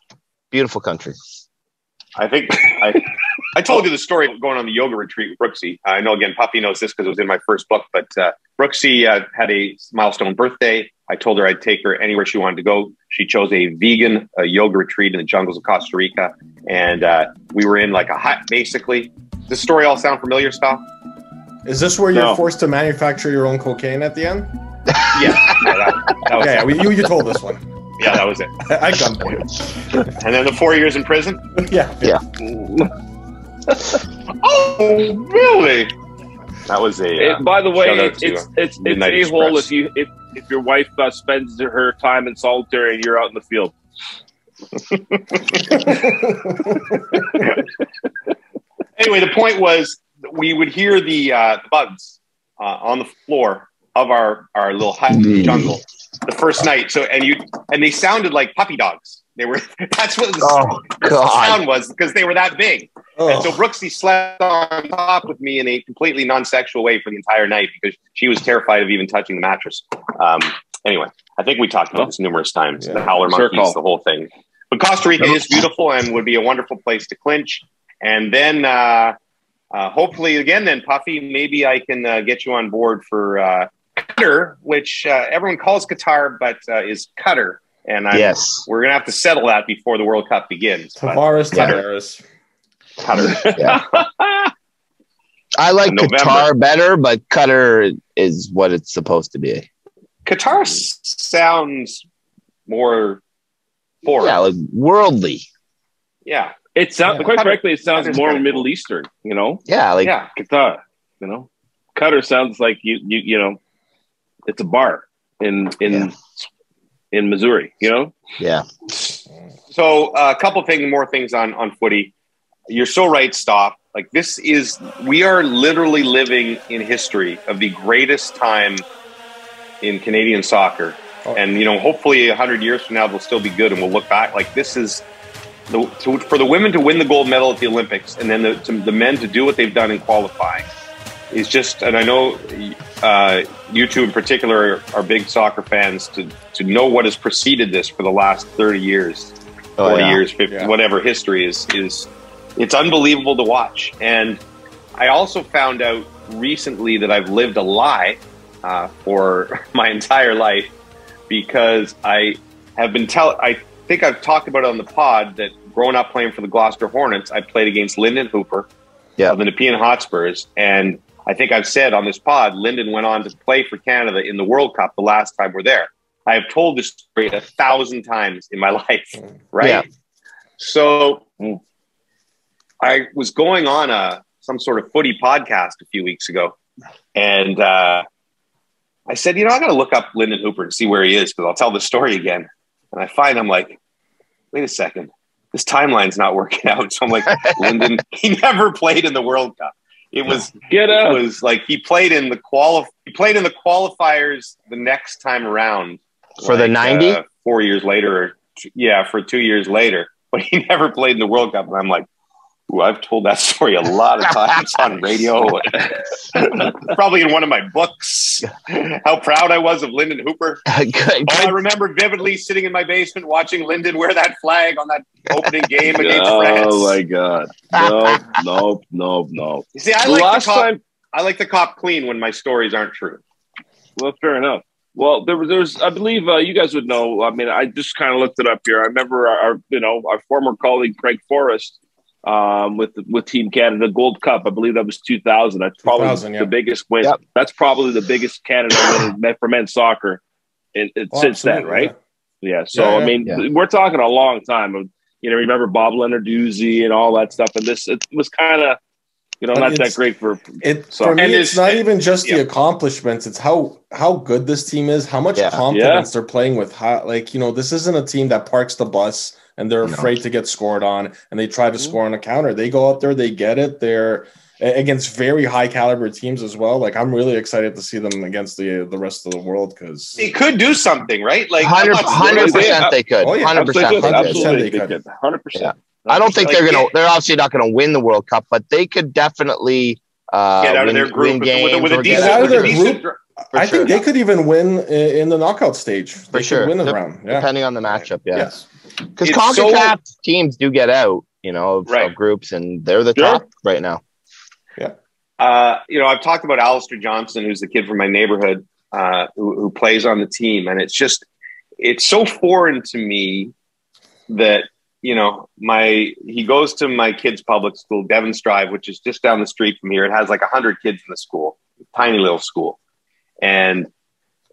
beautiful country.
I think I, I told you the story going on the yoga retreat with Brooksy. I know again, Puffy knows this because it was in my first book. But uh, Brooksy uh, had a milestone birthday. I told her I'd take her anywhere she wanted to go. She chose a vegan uh, yoga retreat in the jungles of Costa Rica, and uh, we were in like a hut. Basically, does this story all sound familiar, Stoff?
Is this where you're forced to manufacture your own cocaine at the end?
Yeah, yeah, that, that was
Yeah, yeah
it.
you, you told this one.
yeah, that was it.
At gunpoint.
And then the four years in prison.
yeah.
Yeah.
Oh, really? That was a.
It-
Uh,
by the way,
shout
it's it's
uh,
it's, it's
Midnight
a hole if you if if your wife uh, spends her time in solitary and you're out in the field.
anyway, the point was that we would hear the, uh, the bugs uh, on the floor of our, our little hut in the jungle the first night. So and you and they sounded like puppy dogs. They were that's what the,
Oh
the sound was because they were that big. And so
Oh,
Brooksy slept on top with me in a completely non-sexual way for the entire night because she was terrified of even touching the mattress. Um, anyway, I think we talked about this numerous times.
Yeah.
The howler
Sure
monkeys,
call.
the whole thing. But Costa Rica is beautiful and would be a wonderful place to clinch. And then uh, uh, hopefully again, then Puffy, maybe I can uh, get you on board for uh, Qatar, which uh, everyone calls Qatar, but uh, is cutter And I'm,
Yes.
we're gonna have to settle that before the World Cup begins. But
Tavares,
Yeah.
Tavares.
Qatar.
Yeah. I like
November.
Qatar better, but cutter is what it's supposed to be.
Qatar sounds more foreign.
Yeah, like worldly.
yeah,
It sounds
Yeah.
quite
Qatar-
frankly, it sounds
Qatar's
more
kinda
Middle. Eastern. You know,
Yeah, like
yeah.
Qatar. You know, Qatar sounds like you you you know, it's a bar in in
Yeah.
in Missouri. You know,
yeah.
So uh, a couple things, more things on on footy. you're so right, Stop. Like this is we are literally living in history of the greatest time in Canadian soccer.
Oh.
And you know, hopefully, a hundred years from now, they'll still be good, and we'll look back like this is the, to, for the women to win the gold medal at the Olympics, and then the, to, the men to do what they've done in qualifying is just. And I know uh, you two in particular are big soccer fans. To to know what has preceded this for the last thirty years,
Oh,
forty
yeah.
years, 50,
Yeah.
whatever history is is it's unbelievable to watch. And I also found out recently that I've lived a lie uh, for my entire life because I have been tell. I think I've talked about it on the pod that growing up playing for the Gloucester Hornets, I played against Lyndon Hooper
Yeah.
of the Nepean Hotspurs, and I think I've said on this pod, Lyndon went on to play for Canada in the World Cup the last time we're there. I have told this story a thousand times in my life, right?
Yeah.
So I was going on a some sort of footy podcast a few weeks ago, and uh, I said, you know, I got to look up Lyndon Hooper and see where he is because I'll tell the story again. And I find I'm like, wait a second, this timeline's not working out. So I'm like, Lyndon, he never played in the World Cup. It was
Get
it was like he played in the quali- he played in the qualifiers the next time around
For the
like,
90?
uh, four years later or t- yeah for two years later but he never played in the world cup and i'm like Ooh, i've told that story a lot of times on radio probably in one of my books how proud i was of lyndon hooper
Good-
oh i remember vividly sitting in my basement watching lyndon wear that flag on that opening game against france
Oh my god! No, no, no, no.
you see i
The
like
last
to cop,
time,
i like to cop clean when my stories aren't true
well, fair enough. Well, there was, there was I believe uh, you guys would know. I mean, I just kind of looked it up here. I remember our, our you know, our former colleague Craig Forrest um, with with Team Canada Gold Cup. I believe that was 2000. That's probably
2000, yeah.
the biggest win.
Yep.
That's probably the biggest Canada win for men's soccer in, in-
Oh,
since then, right? Yeah. So
Yeah,
I mean,
Yeah.
we're talking a long time. You know, remember Bob Lenarduzzi and all that stuff, and this it was kind of, you know,
But
not that great for.
It
So-
for me,
And
it's
it's-
not even just
yeah.
the accomplishments; it's how how good this team is, how much
Yeah.
confidence they're playing with. How like you know, this isn't a team that parks the bus and they're
No.
afraid to get scored on, and they try to
Mhm.
score on a counter. They go out there, they get it. They're against very high caliber teams as well. Like I'm really excited to see them against the the rest of the world because
they could do something right like
100
not saying-
100% they could.
Oh, yeah.
100% they
Absolutely,
could.
absolutely,
They
they
could.
could. Hundred percent.
I don't think
Like,
they're gonna.
yeah.
They're obviously not gonna win the World Cup, but they could definitely uh,
get out of
win,
their group
win
with, a-
games
with, a
or
decent,
out of their
decent
group.
for
I
sure.
think they could even win in the knockout stage. They
For
could
sure.
win the
Dep-
round. Yeah.
depending on the matchup. Yeah,
Yes.
Because
It's
Concacaf teams do get out, you know, of,
Right.
of groups, and they're the
Sure.
top right now. Yeah.
Uh, you know, I've talked about Alistair Johnston, who's the kid from my neighborhood uh, who, who plays on the team, and it's just it's so foreign to me that you know my he goes to my kid's public school, Devon's Drive, which is just down the street from here. It has like hundred kids in the school, tiny little school, and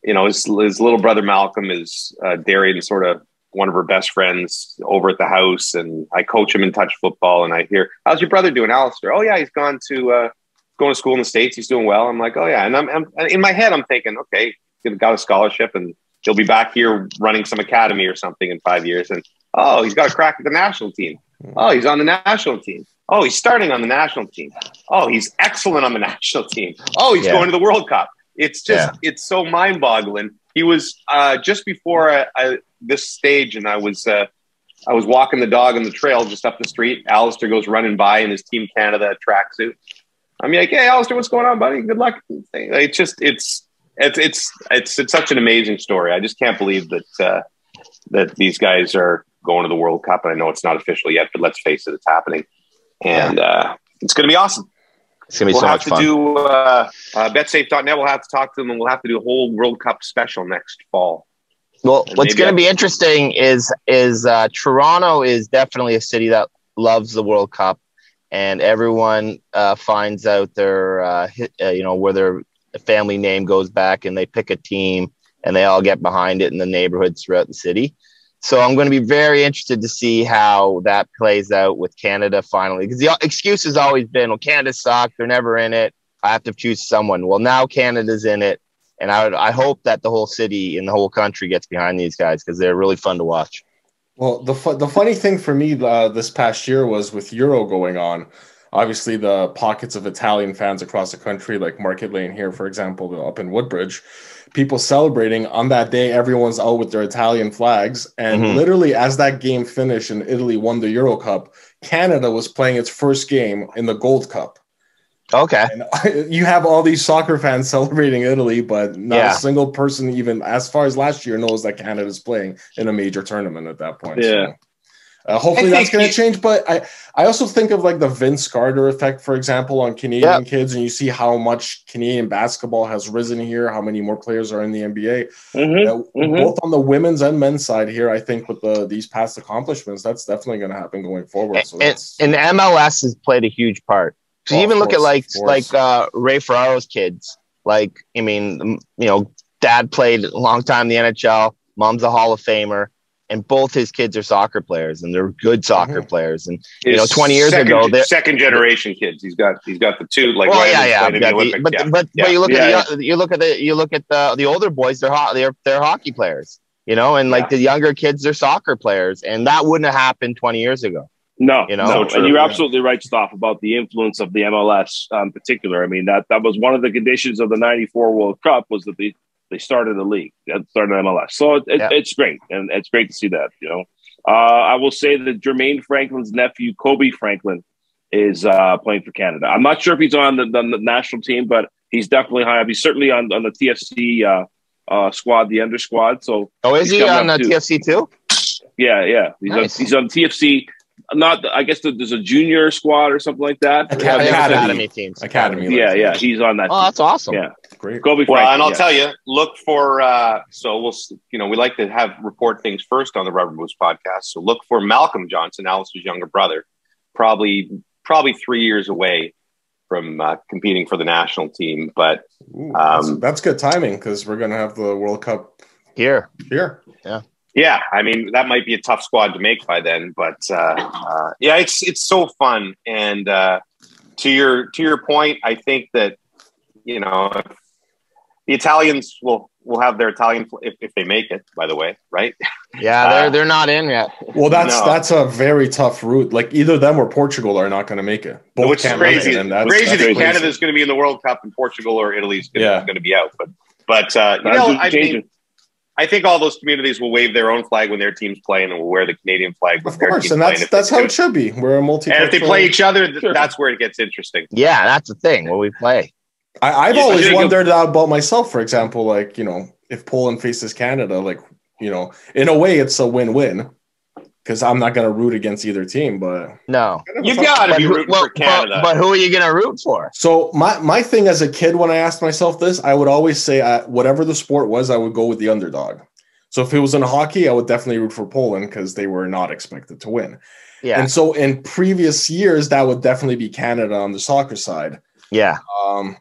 you know his, his little brother Malcolm is uh, Darian, sort of one of her best friends over at the house, and I coach him in touch football, and I hear, "How's your brother doing, Alistair?" Oh yeah, he's gone to. Uh, going to school in the states. He's doing well. I'm like, oh yeah, and I'm, I'm in my head. I'm thinking, okay, he got a scholarship, and he'll be back here running some academy or something in five years. And oh, he's got a crack at the national team. Oh, he's on the national team. Oh, he's starting on the national team. Oh, he's excellent on the national team. Oh, he's
Yeah.
going to the World Cup. It's just, it's so mind boggling. He was uh, just before I, I, this stage, and I was. Uh, I was walking the dog on the trail just up the street. Alistair goes running by in his Team Canada tracksuit. I'm like, hey, Alistair, what's going on, buddy? Good luck. It's just, it's, it's, it's, it's, it's such an amazing story. I just can't believe that uh, that these guys are going to the World Cup. And I know it's not official yet, but let's face it, it's happening, and uh, it's going to be awesome.
It's gonna be so
awesome.
We'll
have
to
do uh, uh, betsafe.net. We'll have to talk to them, and we'll have to do a whole World Cup special next fall.
Well,
And
what's going to be interesting is is uh, Toronto is definitely a city that loves the World Cup, and everyone uh, finds out their uh, uh, you know where their family name goes back, and they pick a team, and they all get behind it in the neighborhoods throughout the city. So I'm going to be very interested to see how that plays out with Canada finally, because the excuse has always been, "Well, Canada suck; they're never in it. I have to choose someone." Well, now Canada's in it. And I, would, I hope that the whole city and the whole country gets behind these guys because they're really fun to watch.
Well, the fu- the funny thing for me uh, this past year was with Euro going on. Obviously, the pockets of Italian fans across the country, like Market Lane here, for example, up in Woodbridge, people celebrating on that day. Everyone's out with their Italian flags, and
Mhm.
literally, as that game finished and Italy won the Euro Cup, Canada was playing its first game in the Gold Cup.
Okay.
And you have all these soccer fans celebrating Italy, but not
Yeah.
a single person, even as far as last year, knows that Canada's playing in a major tournament at that point.
Yeah.
So, uh, hopefully that's going to change. But I, I also think of like the Vince Carter effect, for example, on Canadian kids, and you see how much Canadian basketball has risen here, how many more players are in the NBA.
Mhm.
Uh,
Mhm.
Both on the women's and men's side here, I think with the these past accomplishments, that's definitely going to happen going forward. So
and, and MLS has played a huge part. So
Oh,
you even look at like like uh, Ray Ferraro's kids. Like I mean, you know, dad played a long time in the NHL. Mom's a Hall of Famer, and both his kids are soccer players, and they're good soccer
Mhm.
players. And You know, 20 years
second,
ago, they're-
second generation kids. He's got he's got the two like
well,
Ryan
yeah, yeah,
the
the- but
yeah.
but
Yeah.
but you look
Yeah,
at the you look at the you look at the the older boys. They're ho- they're they're hockey players. You know, and like the younger kids, they're soccer players, and that wouldn't have happened 20 years ago.
No,
You know?
no,
So
and
true,
you're
yeah.
absolutely right, Stoff, about the influence of the MLS um, in particular. I mean, that that was one of the conditions of the '94 World Cup was that they they started a league, that started MLS. So it, it,
Yeah.
it's great, and it's great to see that. You know, uh, I will say that Jermaine Franklin's nephew, Kobe Franklin, is uh, playing for Canada. I'm not sure if he's on the, the, the national team, but he's definitely high up. He's certainly on on the TFC uh, uh, squad, the under squad. So
Oh, is he on the
too.
TFC too?
yeah, yeah, he's
Nice.
on he's on TFC. Not, I guess there's a junior squad or something like that.
Academy.
Yeah,
Academy.
academy teams.
Academy.
Yeah, yeah, he's on that.
Oh, that's awesome.
Yeah.
great.
Kobe
Well,
Franklin,
and I'll
yeah.
tell you, look for uh, so we'll you know we like to have report things first on the Rubber Boots podcast. So look for Malcolm Johnston, Alice's younger brother, probably probably three years away from uh, competing for the national team. But
Ooh, that's,
Um,
that's good timing because we're going to have the World Cup
Here.
here.
yeah, I mean that might be a tough squad to make by then. But uh, uh, yeah, it's it's so fun. And uh, to your to your point, I think that you know the Italians will will have their Italian fl- if, if they make it. By the way, right?
Yeah, they're
Uh,
they're not in yet.
Well, that's
No.
that's a very tough route. Like either them or Portugal are not going to make it. Both
Which is crazy.
it, and that's,
crazy
that's
that
crazy.
Canada's going to be in the World Cup and Portugal or Italy's going
Yeah.
to be out. But but uh, you know, I
changing.
mean, I think all those communities will wave their own flag when their team's playing, and will wear the Canadian flag when
Of
their
course,
team's
and that's
If
that's how
do.
it should be. We're a multicultural.
And if they play each other, th-
Sure.
that's where it gets interesting.
Yeah, that's the thing. When we play.
I, I've
Yeah,
always
you-
wondered that about myself. For example, like you know, if Poland faces Canada, like you know, in a way, it's a win-win because I'm not going to root against either team. But
No.
You got to
But
be
who,
rooting
well,
for Canada.
but, but who are you going to root for?
So my my thing as a kid, when I asked myself this, I would always say, uh, whatever the sport was, I would go with the underdog. So if it was in hockey, I would definitely root for Poland because they were not expected to win.
Yeah.
And so in previous years, that would definitely be Canada on the soccer side.
Yeah.
Um,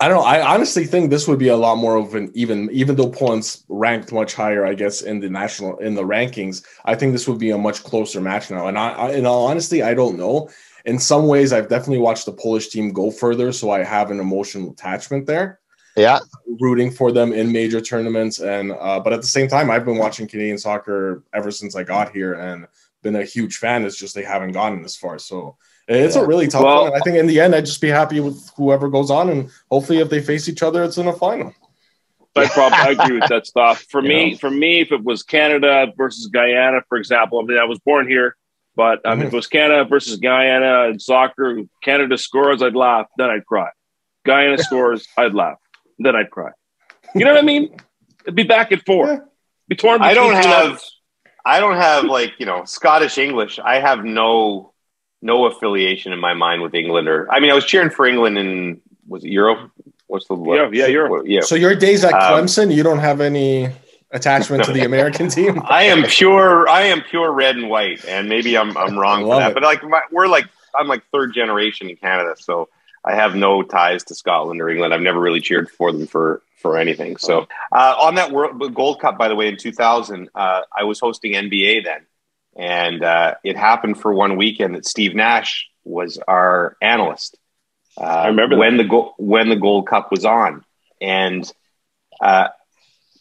I don't know. I honestly think this would be a lot more of an even, even though Poland's ranked much higher, I guess, in the national in the rankings. I think this would be a much closer match now. And I, I in all honesty, I don't know. In some ways, I've definitely watched the Polish team go further, so I have an emotional attachment there,
Yeah.
rooting for them in major tournaments. And uh, but at the same time, I've been watching Canadian soccer ever since I got here and been a huge fan. It's just they haven't gotten this far, so. It's
Yeah.
a really tough
Well-
one. And I think in the end, I'd just be happy with whoever goes on, and hopefully, if they face each other, it's in a final.
I probably I agree with that Stoff. For me,
Yeah.
for me, if it was Canada versus Guyana, for example, I mean, I was born here, but um,
Mhm.
if it was Canada versus Guyana in soccer, Canada scores, I'd laugh, then I'd cry. Guyana scores, I'd laugh, then I'd cry. You know what I mean? It'd be back and forth.
Yeah.
Be torn
I don't have,
levels.
I don't have like you know Scottish English. I have no no affiliation in my mind with England. Or I mean, I was cheering for England in was it Euro? What's the
Yeah, yeah, Euro.
yeah.
So your days at
Um,
Clemson, you don't have any attachment to the American team.
I am pure. I am pure red and white, and maybe I'm I'm wrong for that.
it.
But like my, we're like I'm like third generation in Canada, so I have no ties to Scotland or England. I've never really cheered for them for for anything. So uh, on that World Gold Cup, by the way, in 2000, uh, I was hosting NBA then, and uh, it happened for one weekend that Steve Nash was our analyst. Uh, I
remember that.
when the go- when the Gold Cup was on, and uh,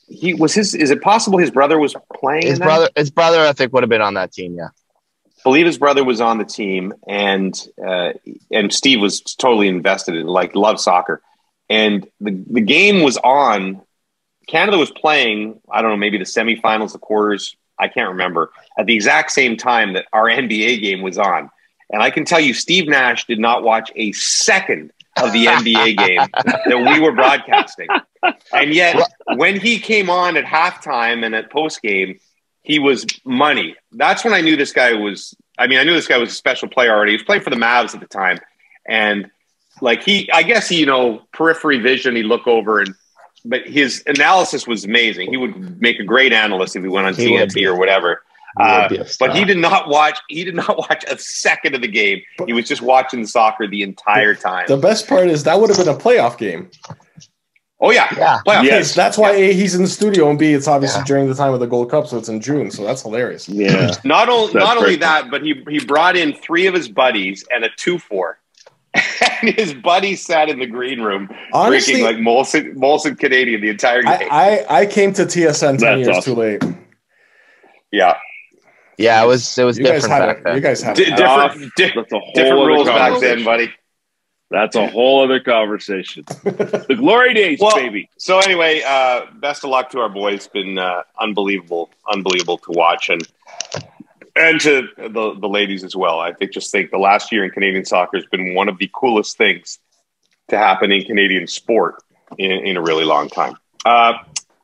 he was his. Is it possible his brother was playing?
His brother, his brother, I think, would have been on that team. Yeah.
believe his brother was on the team, and uh, and Steve was totally invested in, like, loved soccer, and the the game was on. Canada was playing. I don't know, maybe the semifinals, the quarters. I can't remember at the exact same time that our NBA game was on, and I can tell you, Steve Nash did not watch a second of the NBA game that we were broadcasting, and yet when he came on at halftime and at post game, he was money. That's when I knew this guy was. I mean, I knew this guy was a special player already. He was playing for the Mavs at the time, and like he, I guess he, you know, periphery vision. He'd look over and, but his analysis was amazing. He would make a great analyst if he went on
He
TNT or whatever.
He
Uh,
be
but he did not watch. He did not watch a second of the game. He was just watching the soccer the entire time.
The best part is that would have been a playoff game.
oh yeah,
Yeah.
playoff.
Yeah.
Yes, that's why A, he's in the studio, and B, it's obviously
Yeah.
during the time of the Gold Cup, so it's in June. So that's hilarious.
Yeah.
Not only not only
great.
that, but he he brought in three of his buddies and a two four. And his buddy sat in the green room
Honestly,
drinking like Molson Molson Canadian the entire game.
I, I I came to TSN ten
That's
years
awesome.
too late.
yeah,
Yeah. It was. It was
You guys
different back
it.
then.
You guys had
Di-
it.
different di-
That's a whole
different rules back then, buddy.
That's a whole other conversation. The glory days,
Well-
baby.
So anyway, uh, best of luck to our boys. It's been uh, unbelievable, unbelievable to watch, and and to the the ladies as well. I think just think the last year in Canadian soccer has been one of the coolest things to happen in Canadian sport in, in a really long time. Uh,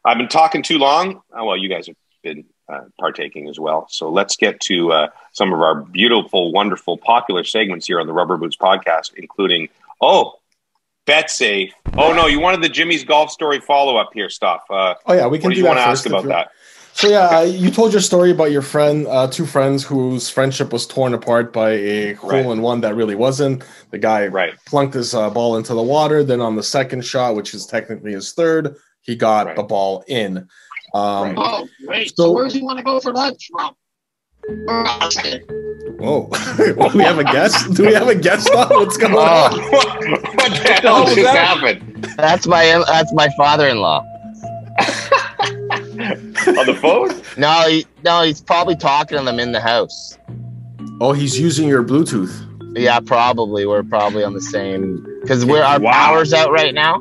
I've been talking too long. Uh, well, you guys have been uh, partaking as well. So let's get to uh, some of our beautiful, wonderful, popular segments here on the Rubber Boots podcast, including oh, Betsafe. Oh no, you wanted the Jimmy's golf story follow up here stuff. Uh,
Oh yeah, we can
do
do
you want to ask about that?
So yeah, uh, you told your story about your friend, uh, two friends whose friendship was torn apart by a hole
Right.
in one that really wasn't. The guy
Right.
plunked his uh, ball into the water. Then on the second shot, which is technically his third, he got
Right.
the ball in. Um,
Right.
Oh, wait.
So-
So, where does he want to go for lunch from?
Whoa, do we have a guest? Do we have a guest on? What's going
Oh,
on?
what the hell just
that?
happened
that's my. That's my father-in-law.
on the phone?
No, he, no, he's probably talking to them in the house.
Oh, he's using your Bluetooth.
Yeah, probably. We're probably on the same because we're our
Wow.
power's out right now,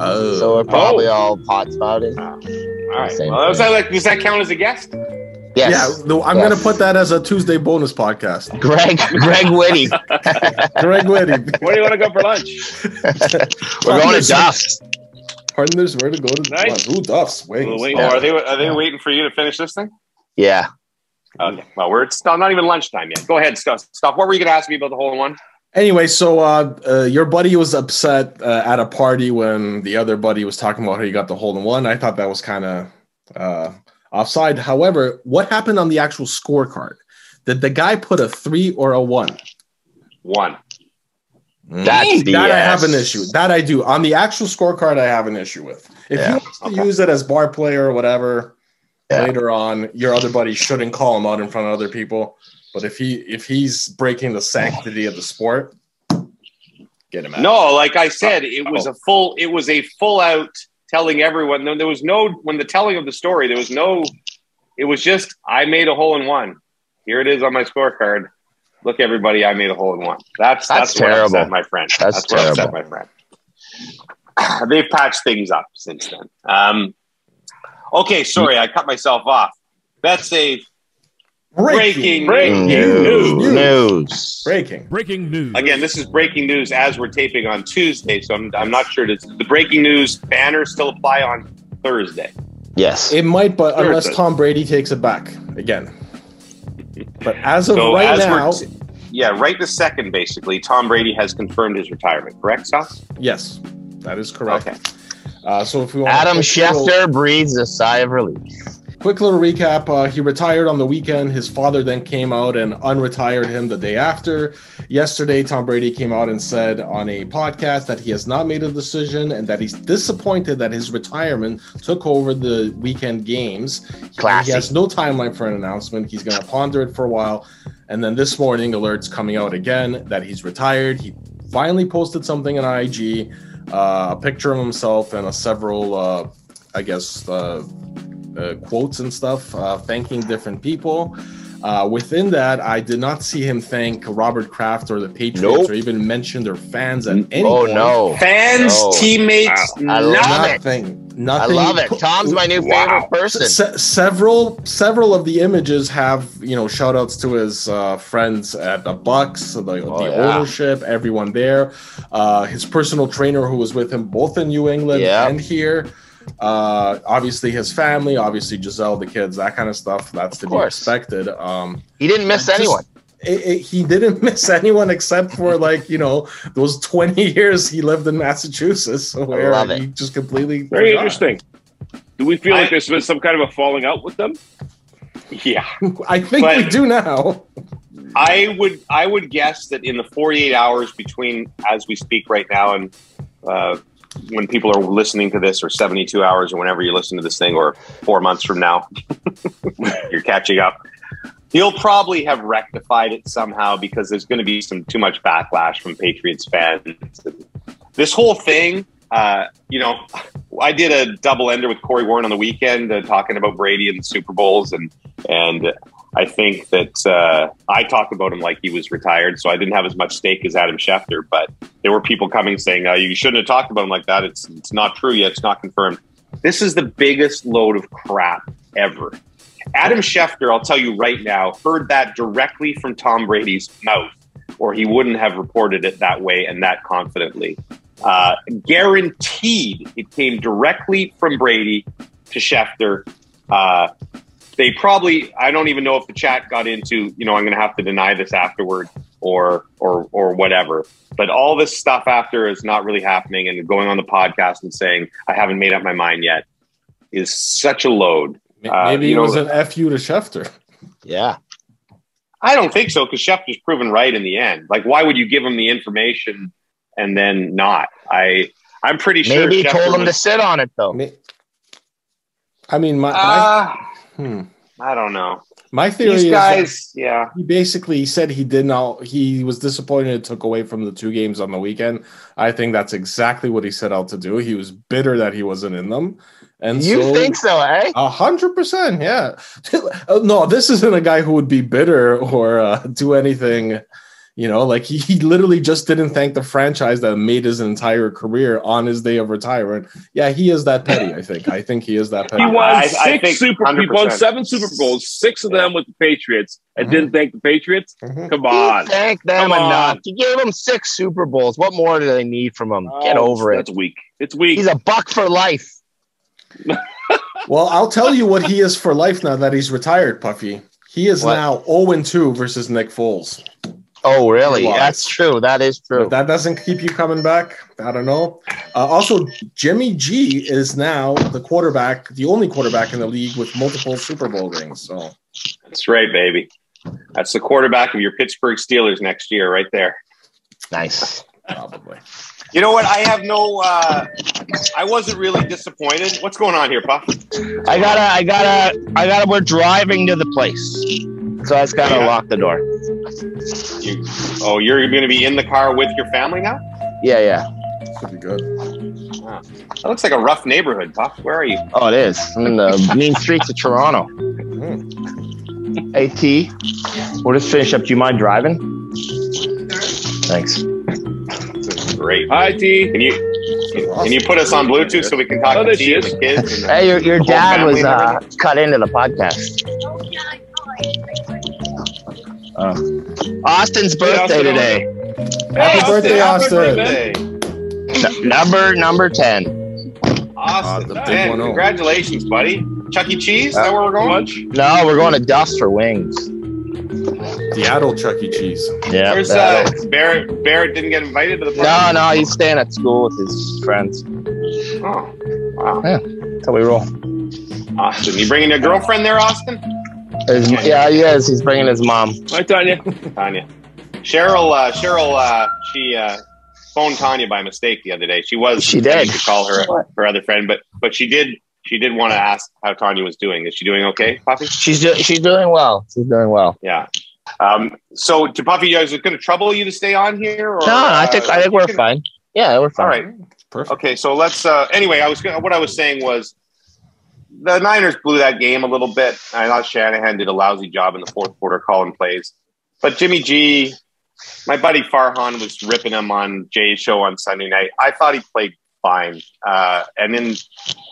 Oh,
so we're oh. probably all hot spotted.
Ah, all right.
Same
Well, does that, like, does that count as a guest?
Yes.
yeah. No, I'm
Yes.
gonna put that as a Tuesday bonus podcast.
Greg, Greg Whitty.
Greg Whitty.
Where do you want to go for lunch?
We're going to Duff's.
Partners, where to go to?
Nice.
Ooh, Duff's wings.
Wait.
Oh, are they are they waiting for you to finish this thing?
Yeah.
Okay. Well, we're it's not, not even lunchtime yet. Go ahead, Stoff. Stop. What were you going to ask me about the hole in one?
Anyway, so uh, uh, your buddy was upset uh, at a party when the other buddy was talking about how you got the hole in one. I thought that was kind of uh, offside. However, what happened on the actual scorecard? Did the guy put a three or a one?
One. Mm.
That's
that I have an issue. That I do on the actual scorecard. I have an issue with. If
Yeah.
he wants to use it as bar player or whatever,
Yeah.
later on, your other buddy shouldn't call him out in front of other people. But if he if he's breaking the sanctity of the sport, get him out.
No, like I said, it was oh. a full. It was a full out telling everyone. No, there was no when the telling of the story. There was no. It was just I made a hole in one. Here it is on my scorecard. Look, everybody, I made a hole in one. That's that's,
That's terrible.
upset my friend.
That's
what upset
terrible.
my friend. They've patched things up since then. Um, okay, sorry, I cut myself off. That's a breaking,
Breaking
News.
news.
News.
breaking.
Breaking news.
Again, this is breaking news as we're taping on Tuesday, so I'm, I'm not sure. Does the breaking news banner still apply on Thursday?
Yes.
It might, but
Sure it
unless. Tom Brady takes it back again. But as of
So
right
as
now,
yeah, right this second, basically, Tom Brady has confirmed his retirement. Correct, Sauce?
yes, that is correct.
Okay.
Uh, so if we want
Adam
a quick little-
Schefter breathes a sigh of relief.
Quick little recap. Uh, he retired on the weekend. His father then came out and unretired him the day after. Yesterday, Tom Brady came out and said on a podcast that he has not made a decision and that he's disappointed that his retirement took over the weekend games.
Classy.
He has no timeline for an announcement. He's going to ponder it for a while. And then this morning, alerts coming out again that he's retired. He finally posted something on IG, uh, a picture of himself and a several uh, I guess, uh, uh, quotes and stuff, uh, thanking different people. Uh, within that, I did not see him thank Robert Kraft or the Patriots
Nope.
or even mention their fans at any
Oh
point.
no.
Fans,
No.
teamates,
I love
nothing.
it.
Nothing.
I love it. Tom's my new
Wow.
favorite person.
Se- several several of the images have you know shout outs to his uh, friends at the bucks the, the
Oh, yeah.
ownership everyone there uh, his personal trainer who was with him both in new england
Yeah.
and here uh, obviously his family obviously gisele the kids that kind of stuff that's to
Of
be expected um,
He didn't miss
Just-
anyone.
it, it- he didn't miss anyone except for like you know those 20 years he lived in massachusetts where
love it.
he just completely
Very
forgot.
interesting. Do we feel
I-
like there's been some kind of a falling out with them?
Yeah.
i think we do now
I would I would guess that in the 48 hours between as we speak right now and uh, when people are listening to this, or 72 hours, or whenever you listen to this thing, or four months from now, you're catching up. He'll probably have rectified it somehow because there's going to be some too much backlash from Patriots fans. This whole thing, uh, you know, I did a double ender with Corey Warren on the weekend, uh, talking about Brady and the Super Bowls, and and I think that uh, I talked about him like he was retired, so I didn't have as much stake as Adam Schefter. But there were people coming saying uh, you shouldn't have talked about him like that. It's it's not true yet. It's not confirmed. This is the biggest load of crap ever. Adam Schefter, I'll tell you right now, heard that directly from Tom Brady's mouth, or he wouldn't have reported it that way and that confidently. Uh, guaranteed, it came directly from Brady to Schefter. Uh, they probably I don't even know if the chat got into, you know, I'm gonna have to deny this afterward or or or whatever. But all this stuff after is not really happening and going on the podcast and saying I haven't made up my mind yet is such a load. Uh,
Maybe
you
it
know-
was an fu to Schefter.
Yeah.
I don't think so because Schefter's proven right in the end. Like, why would you give him the information and then not? I I'm pretty sure
Maybe he
Schefter
told him to sit on it though.
May- I mean, my my,
Uh,
hmm.
I don't know.
my theory
These
is
guys, yeah.
he basically said he did not. He was disappointed it took away from the two games on the weekend. I think that's exactly what he set out to do. He was bitter that he wasn't in them, and
You
so,
think so, eh?
A hundred percent, yeah. No, this isn't a guy who would be bitter or uh, do anything. You know, like he, he literally just didn't thank the franchise that made his entire career on his day of retirement. Yeah, he is that petty. I think. I think he is that petty.
He won
I- I
six
think
Super. He won seven Super Bowls, six of them with the Patriots, and
Mhm.
didn't thank the Patriots.
Mhm.
Come
He
on,
thanked them
Come on.
enough. He gave them six Super Bowls. What more do they need from him? Get
Oh,
over it.
That's weak. It's weak.
He's a buck for life.
Well, I'll tell you what he is for life now that he's retired, Puffy. He is
What?
now 0 2 versus Nick Foles.
Oh, really? That's true. That is true.
If that doesn't keep you coming back, I don't know. Uh, also, Jimmy G is now the quarterback, the only quarterback in the league with multiple Super Bowl rings. So
That's right, baby. That's the quarterback of your Pittsburgh Steelers next year, right there.
nice.
probably.
You know what? I have no. Uh, I wasn't really disappointed. What's going on here, Puff?
I gotta, I gotta, I gotta. We're driving to the place, so I just gotta
Yeah.
lock the door.
You, oh, you're going to be in the car with your family now?
Yeah, yeah.
Should be good.
That looks like a rough neighborhood, Puff. Where are you?
Oh, it is. I'm in the mean streets of Toronto.
Hmm.
Hey T, we'll just finish up. Do you mind driving? Thanks.
Great.
Hi, T.
Can you can you put us on Bluetooth so we can talk
Oh,
to
there
T and the kids? And, uh,
Hey, your, your dad was uh, cut into the podcast. Oh. Austin's birthday
Austin,
today.
Happy birthday, Austin.
birthday.
N- number number ten.
Austin,
the big
man, congratulations, buddy. Chuck E. Cheese? Is that where we're going?
Lunch.
No, we're going to Duff's for wings.
Seattle Chuck E. Cheese.
Yeah.
Where's uh, Barrett? Barrett didn't get invited to the party.
no, no, he's staying at school with his friends.
Oh, wow.
That's how we roll.
Austin, you bringing your girlfriend there, Austin?
His, yeah, he is. He's bringing his mom.
Hi, Tanya.
Tanya. Cheryl, uh, Cheryl, uh, she uh, phoned Tanya by mistake the other day. She was
She did.
to call her her other friend, but but she did she did want to ask how Tanya was doing. Is she doing okay, Puffy?
She's do- she's doing well. She's doing well.
Yeah. Um, so to Puffy, is it going to trouble you to stay on here? Or,
No, I think
uh,
I think we're
can-
fine. Yeah, we're fine.
All right.
Perfect.
Okay. So let's. Uh, anyway, I was gonna, what I was saying was the Niners blew that game a little bit. I thought Shanahan did a lousy job in the fourth quarter calling plays. But Jimmy G, my buddy Farhan was ripping him on Jay's show on Sunday night. I thought he played fine. Uh, and then,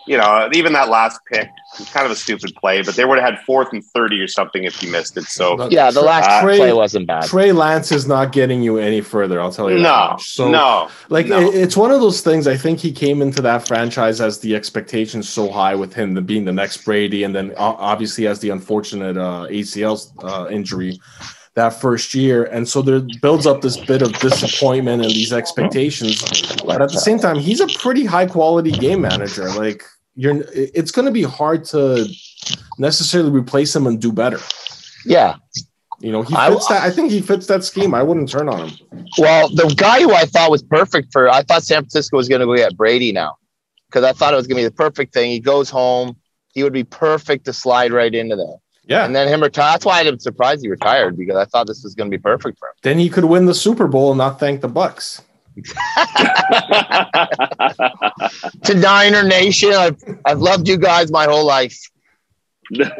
you know, even that last pick was kind of a stupid play, but they would have had fourth and 30 or something if he missed it. So,
Yeah, the last
Uh,
play wasn't bad.
Trey Lance is not getting you any further. I'll tell you.
no,
much. So
no.
Like
No.
it- it's one of those things. I think he came into that franchise as the expectations so high with him the- being the next Brady, and then o- obviously has the unfortunate uh, ACL uh, injury that first year, and so there builds up this bit of disappointment and these expectations. But at the same time, he's a pretty high quality game manager. Like you're, it's going to be hard to necessarily replace him and do better.
Yeah.
You know, he
I-
fits that. I think he fits that scheme. I wouldn't turn on him.
Well, the guy who I thought was perfect for, I thought San Francisco was going to go get Brady now because I thought it was going to be the perfect thing. He goes home, he would be perfect to slide right into there.
Yeah.
And then him retire. That's why I'm surprised he retired because I thought this was going to be perfect for him.
then he could win the Super Bowl and not thank the Bucks.
To Niner Nation, I've, I've loved you guys my whole life.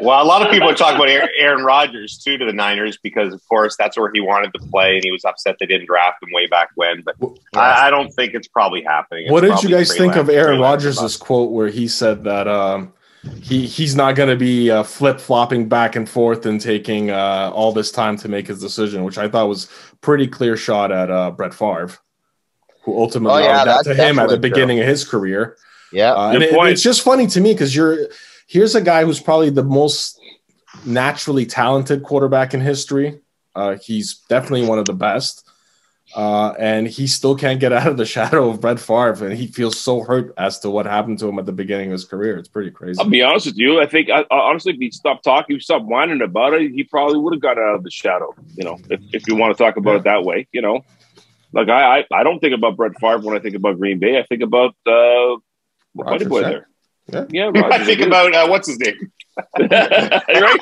Well, a lot of people are talking about Aaron- Aaron Rodgers too to the Niners because, of course, that's where he wanted to play, and he was upset they didn't draft him way back when. But I, I don't think it's probably happening. It's
what did you guys think of Aaron
Trey Lance or
Rodgers' quote where he said that um, he he's not going to be uh, flip flopping back and forth and taking uh, all this time to make his decision, which I thought was pretty clear shot at uh, Brett Favre, who ultimately
Oh, yeah,
that to him at the
definitely true.
beginning of his career.
Yeah.
Uh, and it- it's just funny to me because you're here's a guy who's probably the most naturally talented quarterback in history. Uh, he's definitely one of the best, uh, and he still can't get out of the shadow of Brett Favre, and he feels so hurt as to what happened to him at the beginning of his career. It's pretty crazy.
I'll be honest with you. I think I, I- honestly, if he stopped talking, he stopped whining about it, he probably would have got out of the shadow. You know, if, if you want to talk about it that way, you know, like I, I, I don't think about Brett Favre when I think about Green Bay. I think about uh, Buddy Boy
yeah.
there.
Yeah.
Yeah,
I think
do.
about uh, what's his name.
right.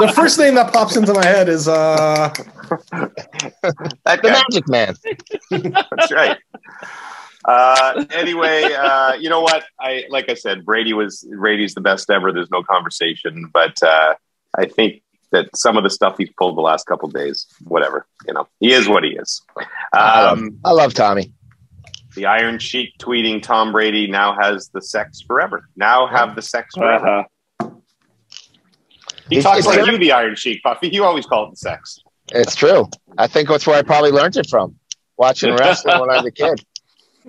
the first name that pops into my head is uh,
That
The
guy.
Magic Man.
That's right. Uh, anyway, uh, you know what? I like I said, Brady was Brady's the best ever. There's no conversation, but uh, I think that some of the stuff he's pulled the last couple days, whatever, you know, he is what he is. Um,
I love Tommy.
The Iron Sheik tweeting Tom Brady now has the sex forever. Now have the sex forever.
Uh-huh.
He
It's-
talks
it's
like
very-
you, the Iron Sheik, Puffy. You always call it the sex.
It's true. I think that's where I probably learned it from, watching wrestling when I was a kid.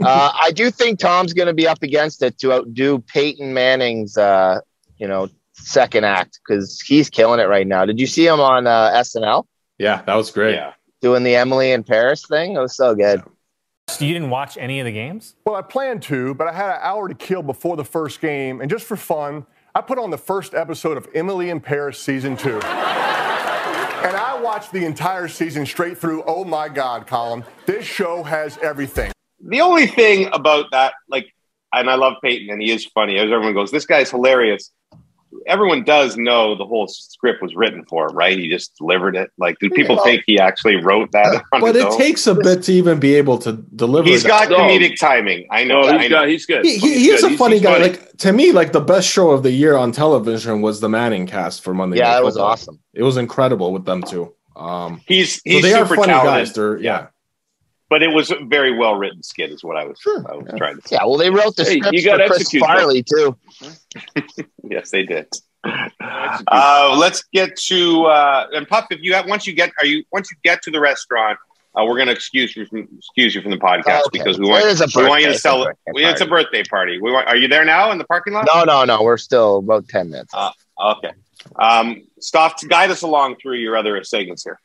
Uh, I do think Tom's going to be up against it to outdo Peyton Manning's, uh, you know, second act because he's killing it right now. Did you see him on uh, SNL
yeah, that was great.
Yeah.
doing the Emily in Paris thing? It was so good.
You didn't watch any of the games?
Well, I planned to, but I had an hour to kill before the first game, and just for fun, I put on the first episode of Emily in Paris season two. and I watched the entire season straight through. Oh my God, Colin, this show has everything.
The only thing about that, like, and I love Peyton, and he is funny. As everyone goes, this guy's hilarious. Everyone does know the whole script was written for him, right? He just delivered it. Like, do people
Yeah.
think he actually wrote that? on
But
his
it
own?
takes a bit to even be able to deliver.
He's
that.
got
No.
comedic timing. I know.
No,
I
he's
know.
got, he's good.
He, he,
He's
he is
good.
a funny
he's
guy.
funny.
Like to me, like the best show of the year on television was the Manning cast for Monday.
Yeah,
Night
that was awesome.
It was incredible with them too. Um,
He's
so
he's
they are funny
talented,
guys. They're yeah.
But it was a very well written skit, is what I was,
Sure,
I was
yeah.
trying to say.
Yeah, well, they wrote the
Hey,
script
you
for
gotta
Chris
execute, though.
Farley too.
Yes, they did. Uh, let's get to uh, and Puff. If you have, once you get, are you once you get to the restaurant, uh, we're going to excuse you from excuse you from the podcast
Okay.
because we want
It is a
we want you to sell
it's
it. It's a birthday party. We want. Are you there now in the parking lot?
No, no, no. We're still about ten minutes.
Okay. Um, Stoff to guide us along through your other segments here.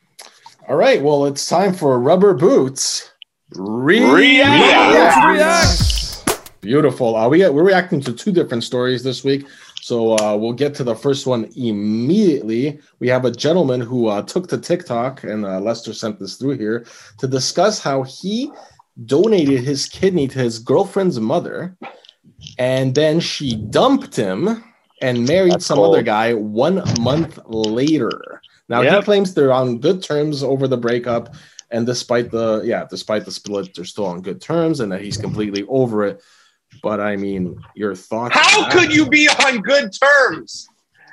All right. Well, it's time for rubber boots.
React.
React.
Beautiful. Uh, we get, we're reacting to two different stories this week. So uh, we'll get to the first one immediately. We have a gentleman who uh, took to TikTok, and uh, Lester sent this through here to discuss how he donated his kidney to his girlfriend's mother, and then she dumped him and married
That's
some
cold.
other guy one month later. Now he claims they're on good terms over the breakup, and despite the yeah, despite the split, they're still on good terms, and that he's completely over it. But I mean, your thoughts.
How could you be on good terms?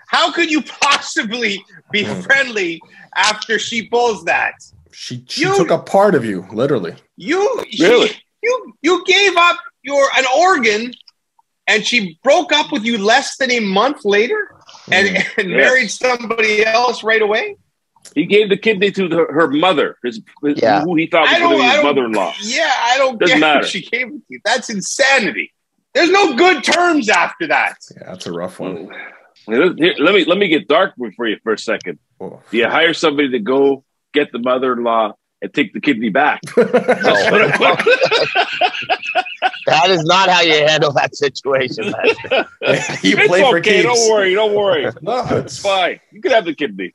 How could you possibly be
Hmm.
friendly after she pulls that?
She she
You-
took a part of you, literally.
You
Really?
she, you you gave up your an organ, and she broke up with you less than a month later, and,
Mm.
and
Yes.
married somebody else right away.
He gave the kidney to the, her mother, his, his-
Yeah.
who he thought was going to be his mother-in-law.
Yeah, I don't
Doesn't
get
matter.
what she gave it to you. That's insanity. There's no good terms after that.
Yeah, that's a rough one.
Here, here, let me let me get dark for you for a second.
Oh.
Do you hire somebody to go get the mother-in-law and take the kidney back?
That is not how you handle that situation. Lester.
you
it's
play for
okay.
keeps.
Don't worry. Don't worry.
No,
It's
it's
fine. You can have the kidney.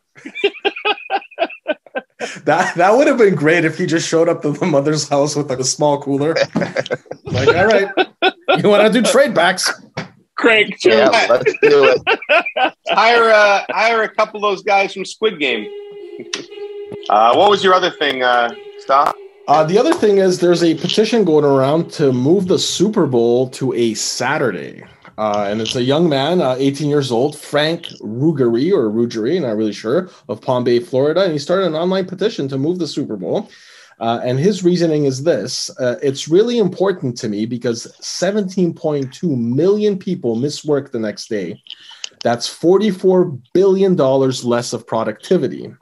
That that would have been great if he just showed up to the mother's house with like a small cooler. like, all right, you want to do trade backs?
Craig, too.
yeah, let's do it.
hire uh, hire a couple of those guys from Squid Game. Uh, what was your other thing, uh, Stoff?
Uh, the other thing is there's a petition going around to move the Super Bowl to a Saturday. Uh, and it's a young man, uh, 18 years old, Frank Ruggieri or Ruggieri, not really sure, of Palm Bay, Florida. And he started an online petition to move the Super Bowl. Uh, and his reasoning is this uh, it's really important to me because 17.2 million people miss work the next day. That's $44 billion less of productivity.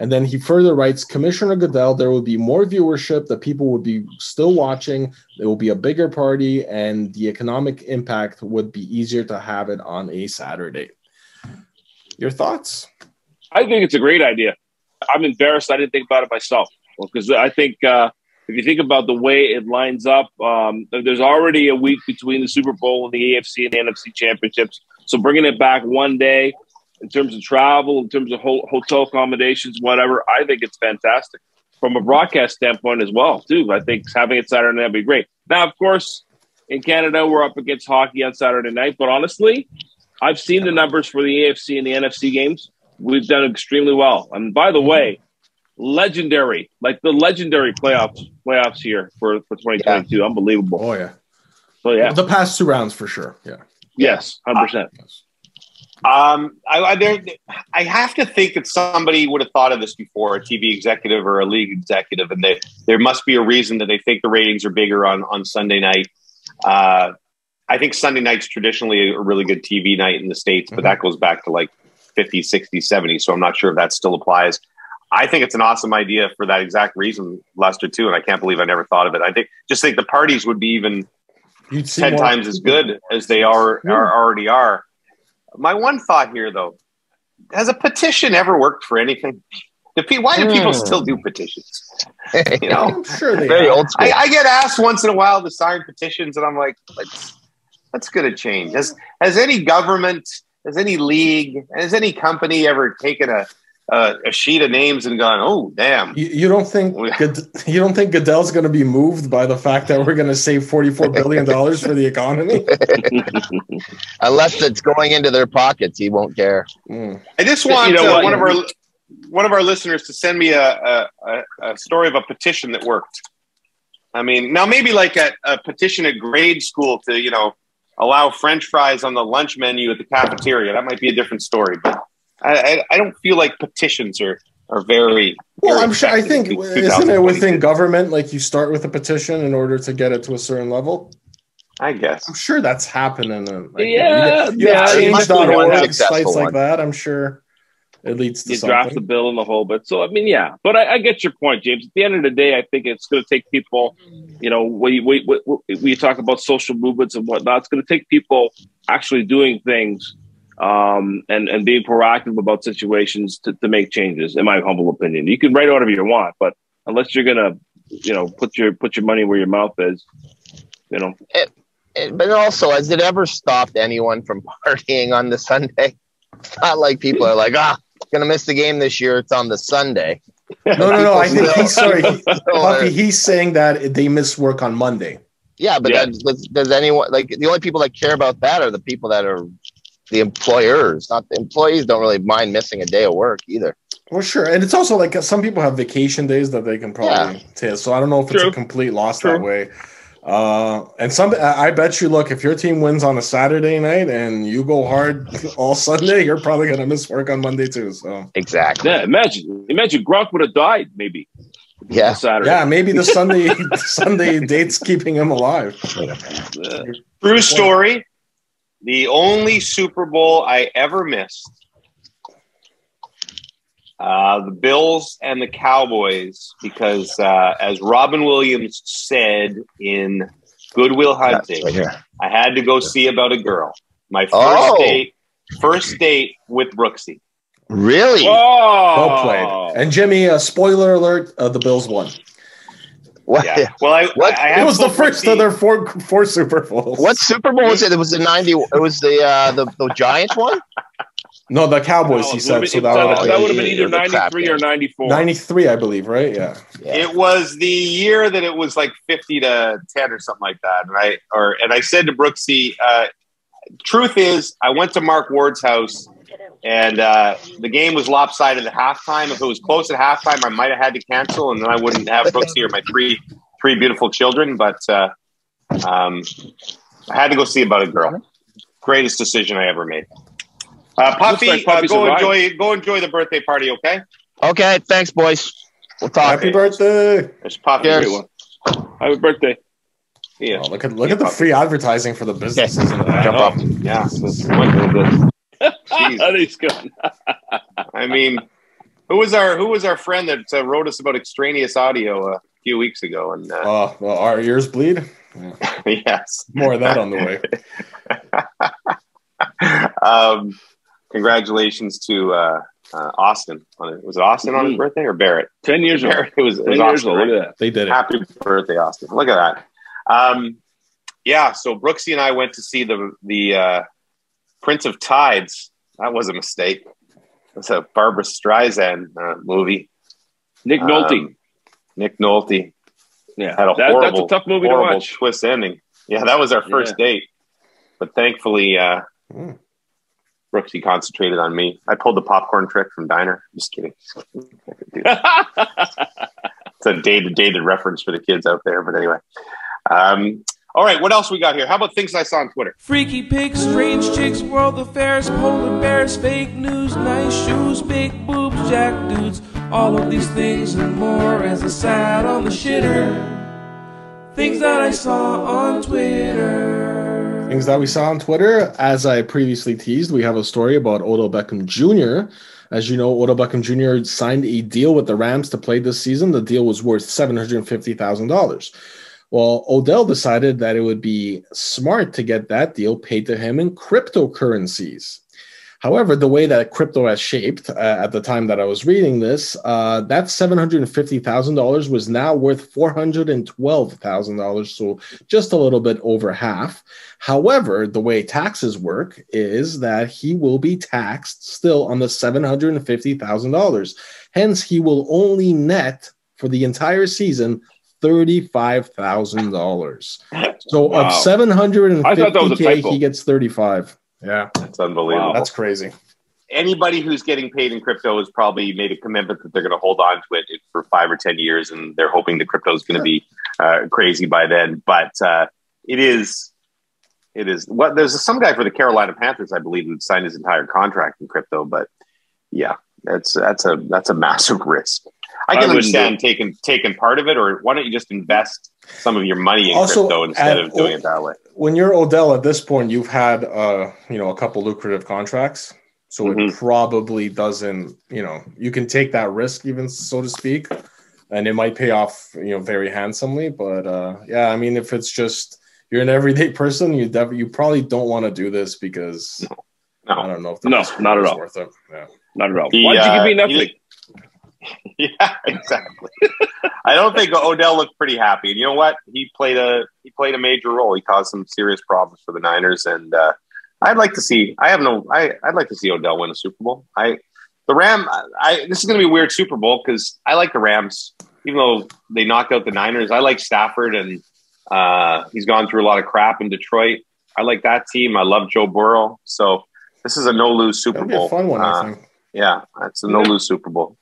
And then he further writes Commissioner Goodell, there will be more viewership, the people will be still watching, there will be a bigger party, and the economic impact would be easier to have it on a Saturday. Your thoughts?
I think it's a great idea. I'm embarrassed I didn't think about it myself because I think uh, if you think about the way it lines up, um, there's already a week between the Super Bowl and the AFC and the NFC championships. So bringing it back one day in terms of travel, in terms of ho- hotel accommodations, whatever, I think it's fantastic from a broadcast standpoint as well. Too, I think having it Saturday night would be great. Now, of course, in Canada we're up against hockey on Saturday night, but honestly, I've seen the numbers for the AFC and the NFC games. We've done extremely well. And by the way, legendary, like the legendary playoffs playoffs here for, for 2022. Unbelievable.
Oh, yeah.
So yeah,
The past two rounds for sure. Yeah.
yes, hundred percent.
Um, I, I, there, I have to think that somebody would have thought of this before, a TV executive or a league executive, and they, there must be a reason that they think the ratings are bigger on, on Sunday night. Uh, I think Sunday night's traditionally a really good TV night in the States, but that goes back to like 50, 60, 70. So I'm not sure if that still applies. I think it's an awesome idea for that exact reason, Lester, too. And I can't believe I never thought of it. I think just think the parties would be even 10 times as good as they are, are already are. My one thought here, though, has a petition ever worked for anything? Why do people
Hmm.
still do petitions? You know,
I'm sure they
Very
have.
old school.
I, I get asked once in a while to sign petitions, and I'm like, let's let's get a change. Has has any government, has any league, has any company ever taken a a, a sheet of names and gone, oh damn,
You, you don't think Good, you don't think Goodell's going to be moved by the fact that we're going to save forty four billion dollars for the economy?
Unless it's going into their pockets, he won't care.
Mm.
I just
You
want
know
uh, one of our one of our listeners to send me a, a, a, a story of a petition that worked. I mean, now maybe like a, a petition at grade school to you know allow French fries on the lunch menu at the cafeteria. That might be a different story, but I, I, I don't feel like petitions are are very.
Well,
very
I'm sure. I think isn't it within government like you start with a petition in order to get it to a certain level?
I guess.
I'm sure that's happening. In, like,
Yeah,
you, you
yeah,
have
it must
one
change.org sites like that. I'm sure it leads to
you draft the bill and the whole bit. So I mean, yeah, but I, I get your point, James. At the end of the day, I think it's going to take people. You know, we we we, we talk about social movements and whatnot. It's going to take people actually doing things um, and and being proactive about situations to, to make changes. In my humble opinion, you can write whatever you want, but unless you're going to, you know, put your put your money where your mouth is, you know.
It- but also, has it ever stopped anyone from partying on the Sunday? It's not like people are like, ah, gonna miss the game this year. It's on the Sunday.
No, no, no. I think he's sorry, he- Puffy. He's saying that they miss work on Monday.
Yeah, but
Yeah.
That, does, does anyone like the only people that care about that are the people that are the employers, not the employees. Don't really mind missing a day of work either.
Well, sure, and it's also like uh, some people have vacation days that they can probably take. So I don't know if it's a complete loss
True.
that way. Uh, and some, I bet you, look, if your team wins on a Saturday night and you go hard all Sunday, you're probably gonna miss work on Monday too. So
Exactly.
Yeah, imagine, imagine Gronk would have died maybe
Yeah.
Saturday.
yeah, maybe the Sunday Sunday date's keeping him alive.
Yeah.
True story. The only Super Bowl I ever missed. Uh, the Bills and the Cowboys, because uh, as Robin Williams said in Goodwill Hunting,
Right.
I had to go see about a girl. My first
Oh.
date, first date with Brooksy.
Really?
Oh,
Well played. And Jimmy, uh, spoiler alert: uh, the Bills won.
What?
Yeah. Well, I,
What?
I, I
It was the first
Brooksy-
of their four four Super Bowls.
What Super Bowl was it? It was the ninety. It was the uh, the the Giants one.
No, the Cowboys.
No,
he said
would've
so. That
that,
would
that would have been either
yeah, the crap
93 or 94.
ninety three, I believe. Right? Yeah.
Yeah.
It was the year that it was like fifty to ten or something like that, and I or and I said to Brooksy, uh, truth is, I went to Mark Ward's house, and uh, the game was lopsided at halftime. If it was close at halftime, I might have had to cancel, and then I wouldn't have Brooksy or my three three beautiful children. But uh, um, I had to go see about a girl. Greatest decision I ever made. Uh, Puffy,
like
uh, go
survived.
enjoy go enjoy the birthday party. Okay,
Okay. Thanks, boys. We'll talk.
Happy birthday!
It's Puffy.
Cheers.
One.
Happy birthday.
Yeah.
Oh, look at look at the free advertising for the businesses. in the
Jump
app.
up.
Yeah, this is wonderful. Jeez.
That is good.
I mean, who was our who was our friend that uh, wrote us about extraneous audio a few weeks ago? And uh,
Oh, well, our ears bleed.
yes,
More of that on the way.
um, congratulations to uh, uh, Austin. On it. Was it Austin on his
Mhm.
birthday or Barrett?
10 years old.
Barrett. It was, it
10
was
years
Austin.
old.
right?
Look at that.
They did it.
Happy birthday, Austin! Look at that. Um, yeah, so Brooksy and I went to see the the uh, Prince of Tides. That was a mistake. It's a Barbra Streisand uh, movie.
Nick Nolte.
Um, Nick Nolte
yeah.
had a
That-
horrible,
that's a tough movie to
horrible
watch.
twist ending. Yeah, that was our first date. But thankfully, uh,
Hmm.
Brooksy concentrated on me. I pulled the popcorn trick from Diner. Just kidding. it's a dated, dated reference for the kids out there. But anyway. Um, all right, what else we got here? How about things I saw on Twitter?
Freaky pigs, strange chicks, world affairs, polar bears, fake news, nice shoes, big boobs, jack dudes. All of these things and more as I sat on the shitter. Things that I saw on Twitter.
Things that we saw on Twitter, as I previously teased, we have a story about Odell Beckham Jr. As you know, Odell Beckham Jr. signed a deal with the Rams to play this season. The deal was worth seven hundred fifty thousand dollars. Well, Odell decided that it would be smart to get that deal paid to him in cryptocurrencies. However, the way that crypto has shaped uh, at the time that I was reading this, uh, that $750,000 was now worth $412,000. So just a little bit over half. However, the way taxes work is that he will be taxed still on the $750,000. Hence, he will only net for the entire season $35,000. So
Wow.
of
I thought that was a
750K, he gets 35. Yeah,
That's unbelievable.
that's crazy.
Anybody who's getting paid in crypto has probably made a commitment that they're going to hold on to it for five or 10 years, and they're hoping the crypto is going to be uh, crazy by then. But uh, it is. It is what there's some guy for the Carolina Panthers, I believe, who signed his entire contract in crypto. But yeah, that's that's a that's a massive risk. I
I
can
wouldn't
understand taking taking part of it, or why don't you just invest some of your money in
Also,
crypto instead
at-
of doing it that way?
When you're Odell at this point, you've had uh, you know a couple lucrative contracts, so it
Mhm.
probably doesn't. You know, you can take that risk, even so to speak, and it might pay off. You know, very handsomely. But uh, yeah, I mean, if it's just you're an everyday person, you def- you probably don't want to do this because
No.
I don't know if
No, not at all.
worth it. Yeah.
Not at all.
He,
Why did you
uh,
give me
he
nothing?
didn't- Yeah, exactly. I don't think Odell looked pretty happy. And you know what? He played a he played a major role. He caused some serious problems for the Niners, and uh, I'd like to see. I have no. I I'd like to see Odell win a Super Bowl. I the Ram. I this is going to be a weird Super Bowl because I like the Rams, even though they knocked out the Niners. I like Stafford, and uh, he's gone through a lot of crap in Detroit. I like that team. I love Joe Burrow. So this is a no lose Super
That'd
Bowl.
fun one,
Uh,
I think.
yeah, that's a no lose Super Bowl.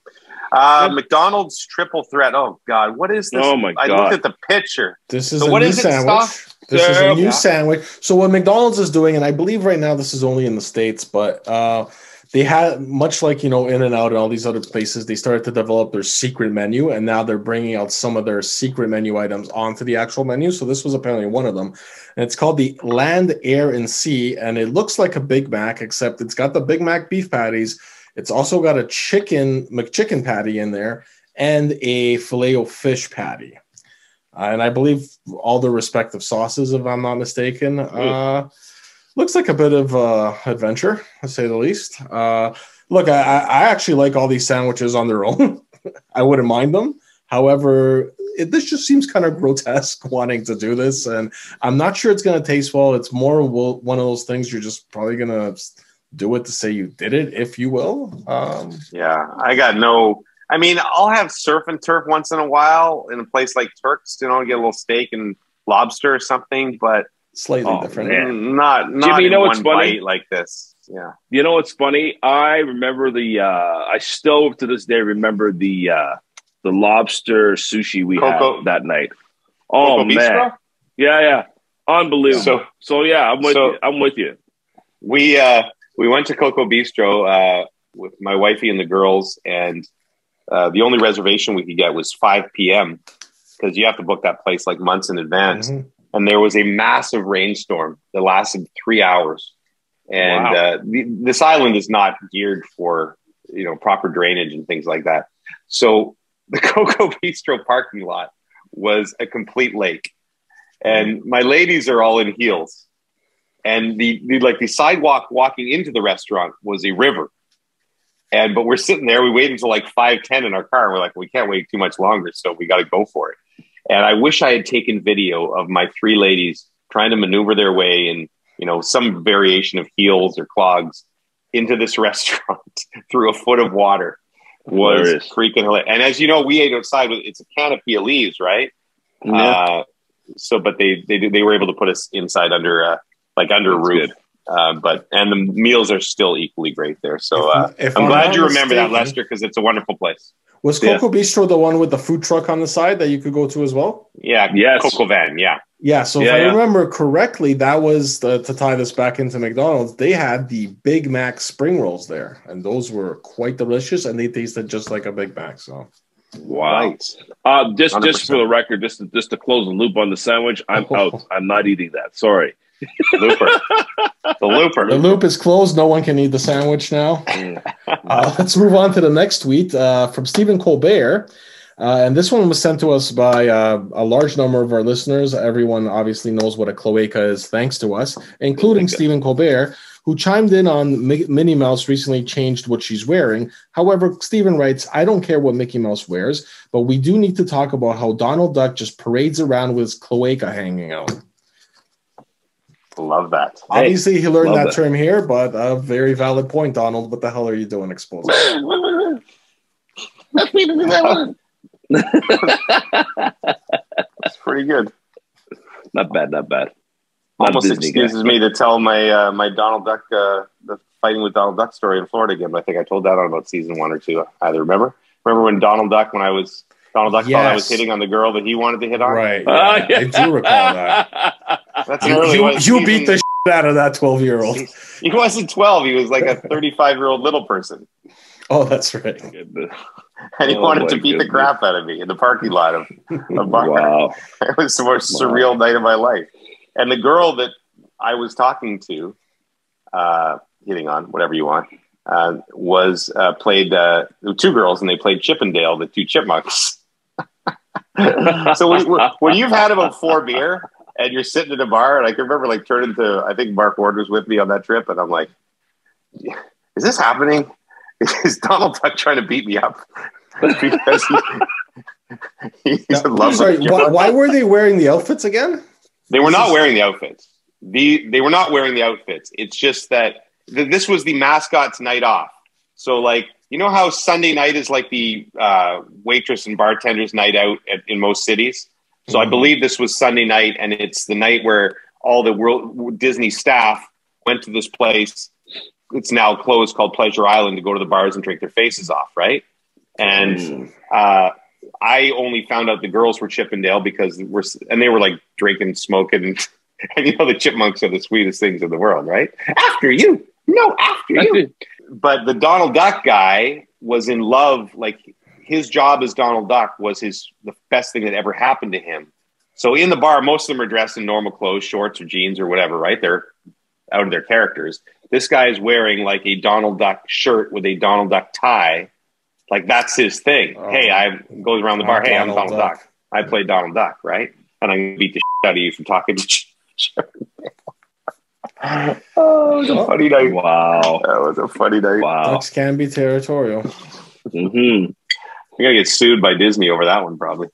Uh, McDonald's triple threat. Oh God, what is this?
Oh, my God!
I
God.
looked at the picture.
This is
So
a
what
new
is
sandwich.
Stock?
This is a new
Yeah.
sandwich. So what McDonald's is doing, and I believe right now this is only in the states, but uh, they had much like you know In-N-Out and all these other places. They started to develop their secret menu, and now they're bringing out some of their secret menu items onto the actual menu. So this was apparently one of them, and it's called the Land, Air, and Sea, and it looks like a Big Mac, except it's got the Big Mac beef patties. It's also got a chicken McChicken patty in there and a filet o fish patty. Uh, and I believe all the respective sauces, if I'm not mistaken. Uh, looks like a bit of uh, adventure, to say the least. Uh, look, I, I I actually like all these sandwiches on their own. I wouldn't mind them. However, it, this just seems kind of grotesque wanting to do this, and I'm not sure it's going to taste well. It's more one of those things you're just probably going to do it to say you did it, if you will. Um,
Yeah, I got no. I mean, I'll have surf and turf once in a while in a place like Turks, you know, get a little steak and lobster or something, but
slightly
Oh,
different.
man.
not not
Jimmy, you
in
know
one
what's funny?
bite like this. Yeah,
You know what's funny? I remember the. Uh, I still to this day remember the uh, the lobster sushi we
Coco-
had that night. Oh
Coco
man,
Bistro?
yeah, yeah, unbelievable. So,
So-
yeah, I'm with
so-
you. I'm with you.
we uh we went to Coco Bistro uh with my wifey and the girls, and uh, the only reservation we could get was 5 p.m. because you have to book that place like months in advance.
Mhm.
and there was a massive rainstorm that lasted three hours. And
Wow.
uh, the, this island is not geared for you know proper drainage and things like that. So the Coco Bistro parking lot was a complete lake, and my ladies are all in heels, and the, the like the sidewalk walking into the restaurant was a river. And but we're sitting there, we waited until like five ten in our car, and we're like, we can't wait too much longer, so we got to go for it. And I wish I had taken video of my three ladies trying to maneuver their way in, you know, some variation of heels or clogs into this restaurant through a foot of water. Was
Hilarious.
freaking hilarious. And as you know, we ate outside with it's a canopy of leaves, right?
Yeah.
Uh, so, but they they they were able to put us inside under uh, like under
That's
roof.
good.
Uh, but and the meals are still equally great there. So uh,
If
I'm
I'm
glad you remember that, Lester, because it's a wonderful place.
Was
Yeah.
Coco Bistro the one with the food truck on the side that you could go to as well?
Yeah,
Yes.
Coco Van. Yeah,
Yeah. So if
Yeah,
I
yeah.
remember correctly, that was the, to tie this back into McDonald's. They had the Big Mac spring rolls there, and those were quite delicious, and they tasted just like a Big Mac. So
Wow.
Right.
Uh, just just
100%.
for the record, just just to close the loop on the sandwich, I'm out. I'm not eating that. Sorry.
Looper. the Looper.
the loop is closed. No one can eat the sandwich now. Uh, let's move on to the next tweet uh, from Stephen Colbert. Uh, and this one was sent to us by uh, a large number of our listeners. Everyone obviously knows what a cloaca is, thanks to us, including Stephen Colbert, who chimed in on Mi- Minnie Mouse recently changed what she's wearing. However, Stephen writes, I don't care what Mickey Mouse wears, but we do need to talk about how Donald Duck just parades around with his cloaca hanging out.
Love that.
Obviously, he learned that,
that.
term here, but a very valid point, Donald. What the hell are you doing exposing?
It's pretty good.
Not bad. Not bad. Not
Almost
Disney guy.
excuses me to tell my uh, my Donald Duck uh, the fighting with Donald Duck story in Florida again. But I think I told that on about season one or two. I Either remember? Remember when Donald Duck when I was Donald Duck thought I was hitting on the girl that he wanted to hit on?
right.
Ah,
yeah, I do recall that.
That's
You,
early
you, you beat the shit out of that 12 year old.
He wasn't twelve. He was like a thirty-five year old little person,
Oh, that's right.
And he
Oh,
wanted to beat the crap out of me in the parking lot of a bar.
Wow.
it was the most surreal night of my life. And the girl that I was talking to, uh, hitting on, whatever you want, uh, was uh, played uh, two girls, and they played Chip 'n Dale, the two chipmunks. So when, when you've had about four beer and you're sitting at a bar, and I can remember like turning to, I think Mark Ward was with me on that trip, and I'm like, "Is this happening? Is Donald Duck trying to beat me up?" because he, he's in love
Sorry,
with
why, why were they wearing the outfits again?
they were
This
not
is-
wearing the outfits. The they were not wearing the outfits. It's just that th- this was the mascot's night off. So like you know how Sunday night is like the uh, waitress and bartender's night out at, in most cities. So I
Mhm.
believe this was Sunday night, and it's the night where all the World Disney staff went to this place. It's now closed called Pleasure Island to go to the bars and drink their faces off, right? and uh, I only found out the girls were Chip 'n Dale because we're and they were like drinking, smoking, and, and you know the chipmunks are the sweetest things in the world, right? After you, no, after you. But the Donald Duck guy was in love. Like his job as Donald Duck was his the best thing that ever happened to him. So in the bar, most of them are dressed in normal clothes, shorts or jeans or whatever, right? They're out of their characters. This guy is wearing like a Donald Duck shirt with a Donald Duck tie. Like that's his thing.
Oh.
hey, I goes around the bar.
I'm
Hey, I'm
Donald
Duck.
Duck.
I play Donald Duck, right? And I'm gonna beat the shit out of you for talking to Oh, it was a funny night.
Wow.
That was a funny night.
Wow.
Ducks can be territorial.
Mm-hmm.
You're gonna get sued by Disney over that one, probably.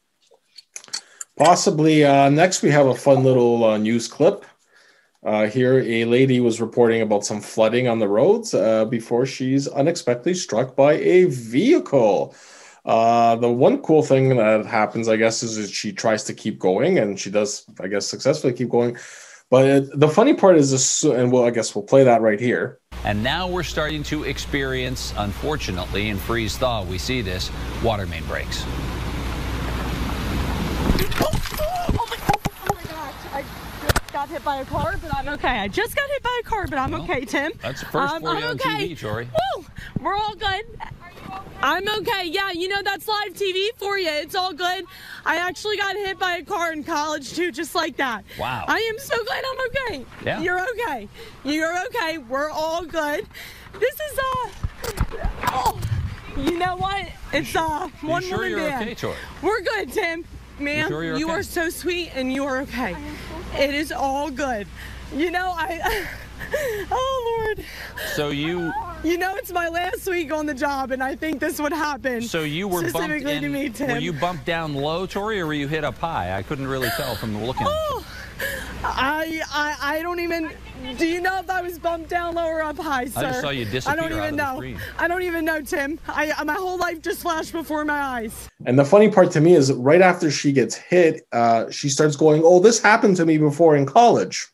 Possibly. Uh, next, we have a fun little uh, news clip. Uh, here, a lady was reporting about some flooding on the roads uh, before she's unexpectedly struck by a vehicle. Uh, the one cool thing that happens, I guess, is that she tries to keep going, and she does, I guess, successfully keep going. But uh, the funny part is this, and well, I guess we'll play that right here.
And now we're starting to experience, unfortunately, in freeze thaw, we see this water main breaks. Oh, oh!
I just got hit by a car, but I'm okay. I just got hit by a car, but I'm okay, Tim.
That's the first
Um,
for you
I'm
on
okay.
TV, Tori.
Woo! We're all good. I'm okay. Yeah, you know that's live TV for you. It's all good. I actually got hit by a car in college too, just like that.
Wow.
I am so glad I'm okay.
Yeah.
You're okay. You're okay. We're all good. This is uh. Oh, you know what? It's uh one
sure
woman
you're
band.
okay, Tori?
We're good, Tim. Ma'am,
sure you're
you
okay?
are so sweet and you are okay. It is all good. You know, I. oh Lord.
So you,
You know, it's my last week on the job, and I think this would happen.
so you were bumped in.
to me, Tim.
Were you bumped down low, Tori, or were you hit up high? I couldn't really tell from the looking.
Oh, I, I, I don't even. Do you know if I was bumped down low or up high, sir?
I just saw you disappear.
I don't
out
even
of
know. I don't even know, Tim. I, my whole life just flashed before my eyes.
And the funny part to me is right after she gets hit, uh, she starts going, "Oh, this happened to me before in college."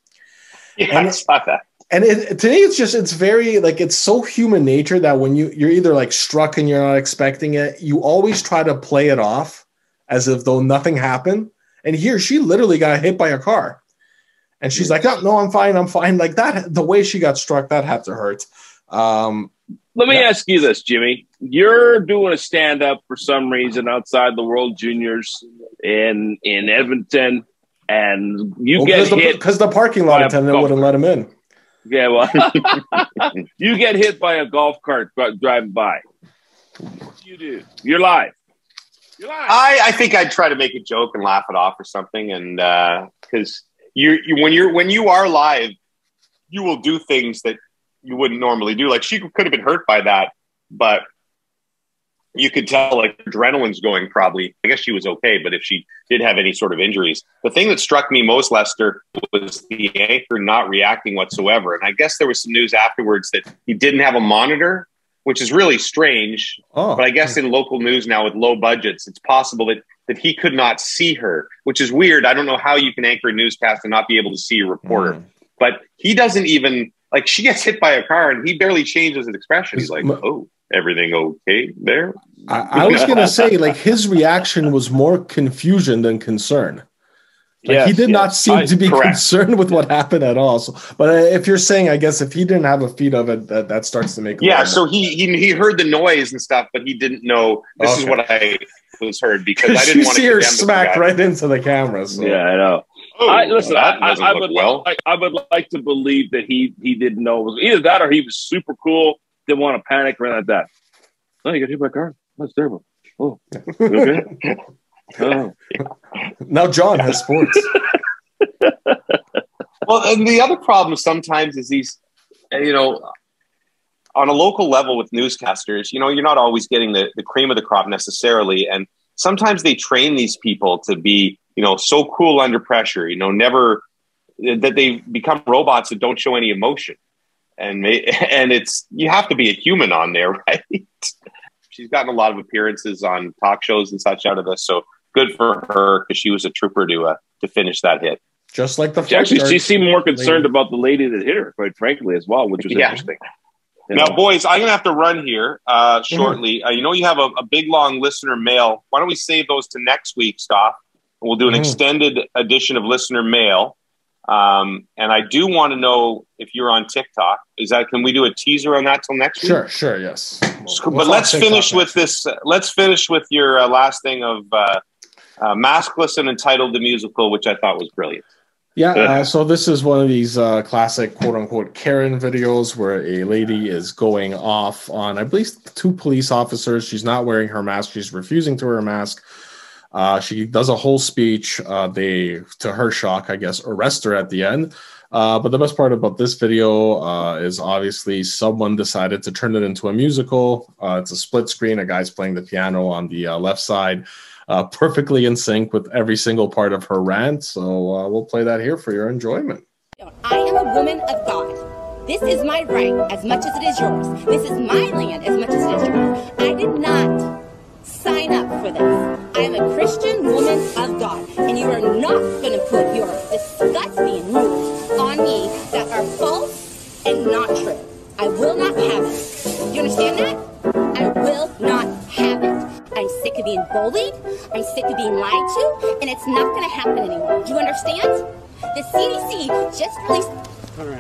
Yeah, I saw that.
and it, to me it's just it's very like it's so human nature that when you you're either like struck and you're not expecting it you always try to play it off as if though nothing happened and here she literally got hit by a car and she's like oh no i'm fine i'm fine like that the way she got struck that had to hurt um
Let me ask you this, Jimmy. You're doing a stand up for some reason outside the World Juniors in in Edmonton, and you
because
get
the,
hit.
'cause the parking lot attendant wouldn't let him in
Yeah, well, you get hit by a golf cart driving by. What do you do? You're live.
I, I think I'd try to make a joke and laugh it off or something, and uh, because you, you when you're when you are live, you will do things that you wouldn't normally do. Like she could have been hurt by that, but you could tell like adrenaline's going probably. I guess she was okay, but if she did have any sort of injuries, the thing that struck me most, Lester, was the anchor not reacting whatsoever. And I guess there was some news afterwards that he didn't have a monitor, which is really strange.
oh
But I guess in local news now with low budgets, it's possible that that he could not see her, which is weird. I don't know how you can anchor a newscast and not be able to see a reporter.
Mm.
But he doesn't even like she gets hit by a car and he barely changes his expression. He's like, "Oh, everything okay there?"
I, I was gonna say like his reaction was more confusion than concern Like he
Yes,
did not seem
I-
to be
correct.
concerned with what happened at all. So, but uh, if you're saying, I guess if he didn't have a feed of it, that, that starts to make
Yeah, so he, he he heard the noise and stuff, but he didn't know this is what I was heard because I
you
didn't want to
see her
condemn the
smack right into the camera. So.
Yeah, I know.
Oh,
I, listen,
well,
I,
that doesn't
I, I would
well.
like, I would like to believe that he he didn't know it was either that or he was super cool, didn't want to panic or anything like that. Oh, you got hit by a car. That's terrible. Oh, okay. Oh.
Now John has sports.
Well, and the other problem sometimes is these, you know, on a local level with newscasters, you know, you're not always getting the, the cream of the crop necessarily. And sometimes they train these people to be, you know, so cool under pressure, you know, never that they become robots that don't show any emotion. And and it's you have to be a human on there, right? She's gotten a lot of appearances on talk shows and such out of this, so good for her because she was a trooper to uh, to finish that hit.
Just like the
She actually, she seemed more concerned
lady.
about the lady that hit her, quite frankly, as well, which was
Yeah.
interesting. You
Now,
know?
boys, I'm gonna have to run here uh, shortly. Uh, you know, you have a, a big long listener mail. Why don't we save those to next week, Stoff? We'll do an
Mhm.
extended edition of listener mail. Um, and I do want to know if you're on TikTok. Is that can we do a teaser on that till next week?
Sure, sure, yes.
but let's finish with this. Uh, let's finish with your uh, last thing of uh, uh, maskless and entitled the musical, which I thought was brilliant.
Yeah, uh, so this is one of these uh, classic quote unquote Karen videos where a lady is going off on, I believe, two police officers. She's not wearing her mask, she's refusing to wear a mask. Uh, she does a whole speech. Uh, they, to her shock, I guess, arrest her at the end. Uh, but the best part about this video uh, is obviously someone decided to turn it into a musical. Uh, it's a split screen. A guy's playing the piano on the uh, left side, uh, perfectly in sync with every single part of her rant. So uh, we'll play that here for your enjoyment.
I am a woman of God. This is my right as much as it is yours. This is my land as much as it is yours. I did not sign up for this. I am a Christian woman of God, and you are not going to put your disgusting rules on me that are false and not true. I will not have it. You understand that? I'm sick of being bullied. I'm sick of being lied to, and it's not going to happen anymore. Do you understand? The CDC just released.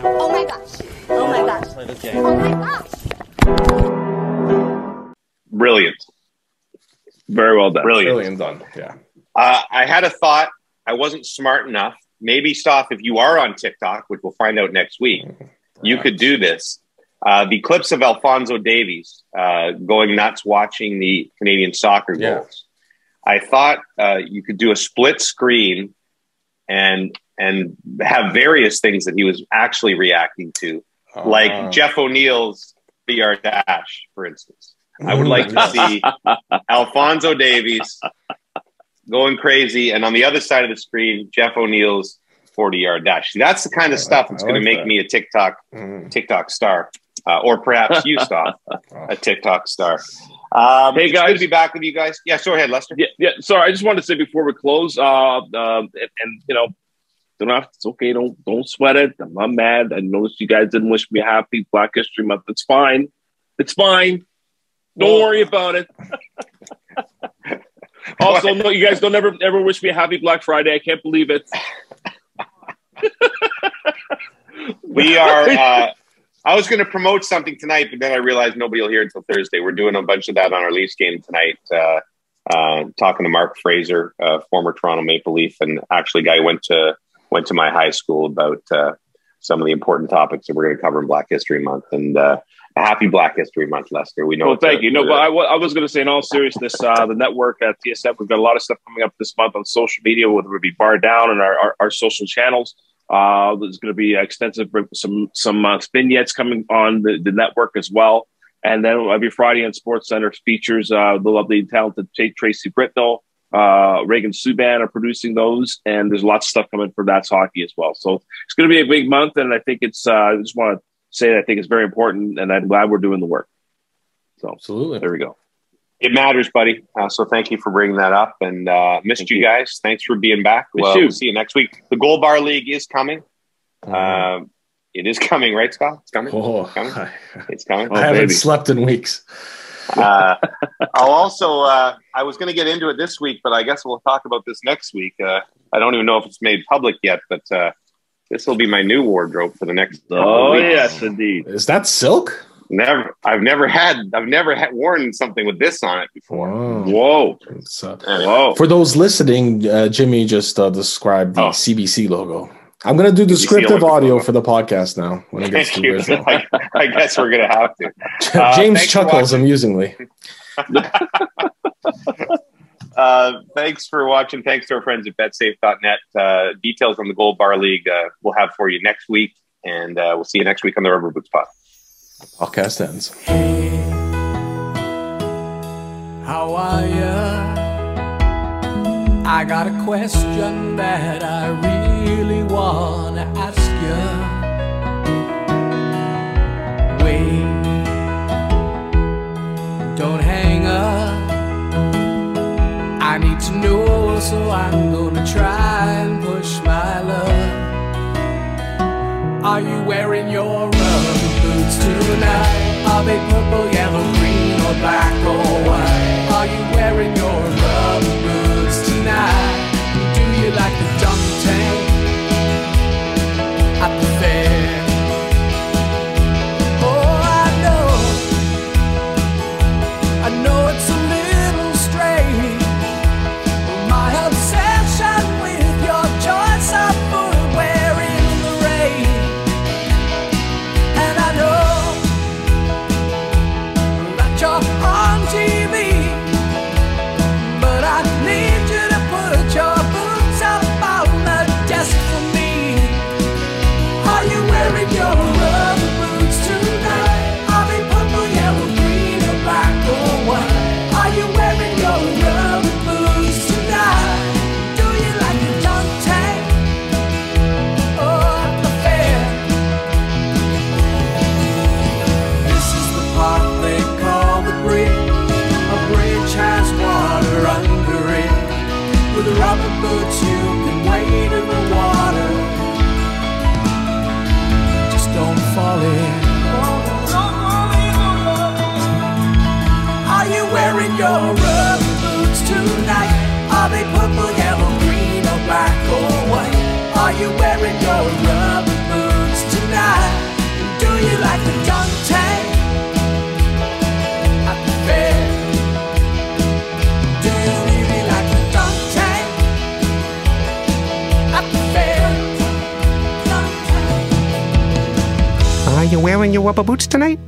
Oh my gosh. Oh my gosh. Oh my gosh.
Brilliant.
Very well done.
Brilliant.
Brilliant done. Yeah.
Uh, I had a thought. I wasn't smart enough. Maybe, Stoff, if you are on TikTok, which we'll find out next week, you could do this. Uh, the clips of Alfonso Davies uh, going nuts watching the Canadian soccer
Yeah.
goals. I thought uh, you could do a split screen and and have various things that he was actually reacting to, like
Uh,
Jeff O'Neill's VR dash, for instance. I would like to see Alfonso Davies going crazy, and on the other side of the screen, Jeff O'Neill's forty-yard dash. See, that's the kind of stuff that's
I
going to make
that.
me a TikTok
Mm.
TikTok star, uh, or perhaps you Stoff a TikTok star. Um,
Hey,
it's good
guys.
to be back with you guys. Yeah, go ahead, Lester.
Yeah, yeah. Sorry, I just wanted to say before we close, uh, um, and, and you know, don't have. It's okay. Don't don't sweat it. I'm not mad. I noticed you guys didn't wish me a happy Black History Month. It's fine. It's fine. Don't
Well-
worry about it. also, no, you guys don't ever ever wish me a happy Black Friday. I can't believe it.
We are. Uh, I was going to promote something tonight, but then I realized nobody will hear until Thursday. We're doing a bunch of that on our Leafs game tonight. Uh, uh, talking to Mark Fraser, uh, former Toronto Maple Leaf, and actually, guy went to went to my high school about uh, some of the important topics that we're going to cover in Black History Month. And uh, happy Black History Month, Lester. We know.
Well,
it's a-
thank you. No, but I, wa- I was going to say, in all seriousness, uh, the network at TSN, we've got a lot of stuff coming up this month on social media, whether it be Bar Down and our, our, our social channels. Uh, there's going to be extensive some some uh, vignettes coming on the, the network as well. And then every Friday on Sports Center features uh, the lovely and talented Tracy Britnell, uh, Reagan Subban are producing those, and there's lots of stuff coming for that's hockey as well. So it's going to be a big month, and I think it's. Uh, I just want to say that I think it's very important, and I'm glad we're doing the work. So
absolutely,
there we go.
It matters, buddy. Uh, so thank you for bringing that up, and uh, missed
Thank
you,
you.
guys. Thanks for being back.
Miss
Well,
you.
we'll see you next week. The Gold Bar League is coming.
Mm-hmm.
Um, it is coming, right, Scott? It's coming.
Oh,
It's coming.
I,
It's coming.
I haven't
baby.
slept in weeks.
Uh, I'll also. Uh, I was going to get into it this week, but I guess we'll talk about this next week. Uh, I don't even know if it's made public yet, but uh, this will be my new wardrobe for the next.
Oh
weeks.
yes, indeed.
Is that silk?
Never. I've never had. I've never had worn something with this on it before.
Whoa,
uh,
whoa.
For those listening, uh, Jimmy just uh, described the
Oh.
CBC logo. I'm going to do descriptive
logo.
audio for the podcast now when it gets
Thank
to
I, I guess we're going to have to. Uh,
James chuckles amusingly.
Uh, thanks for watching. Thanks to our friends at betsafe.net. Uh, details on the Gold Bar League uh, we'll have for you next week. And uh, we'll see you next week on the Rubber Boots Pod.
Podcast ends.
How are ya? I got a question that I really wanna ask you. Don't hang up. I need to know, so I'm gonna try and push my luck. Are you wearing your rubber tonight? Are be purple,
wearing your rubber boots tonight?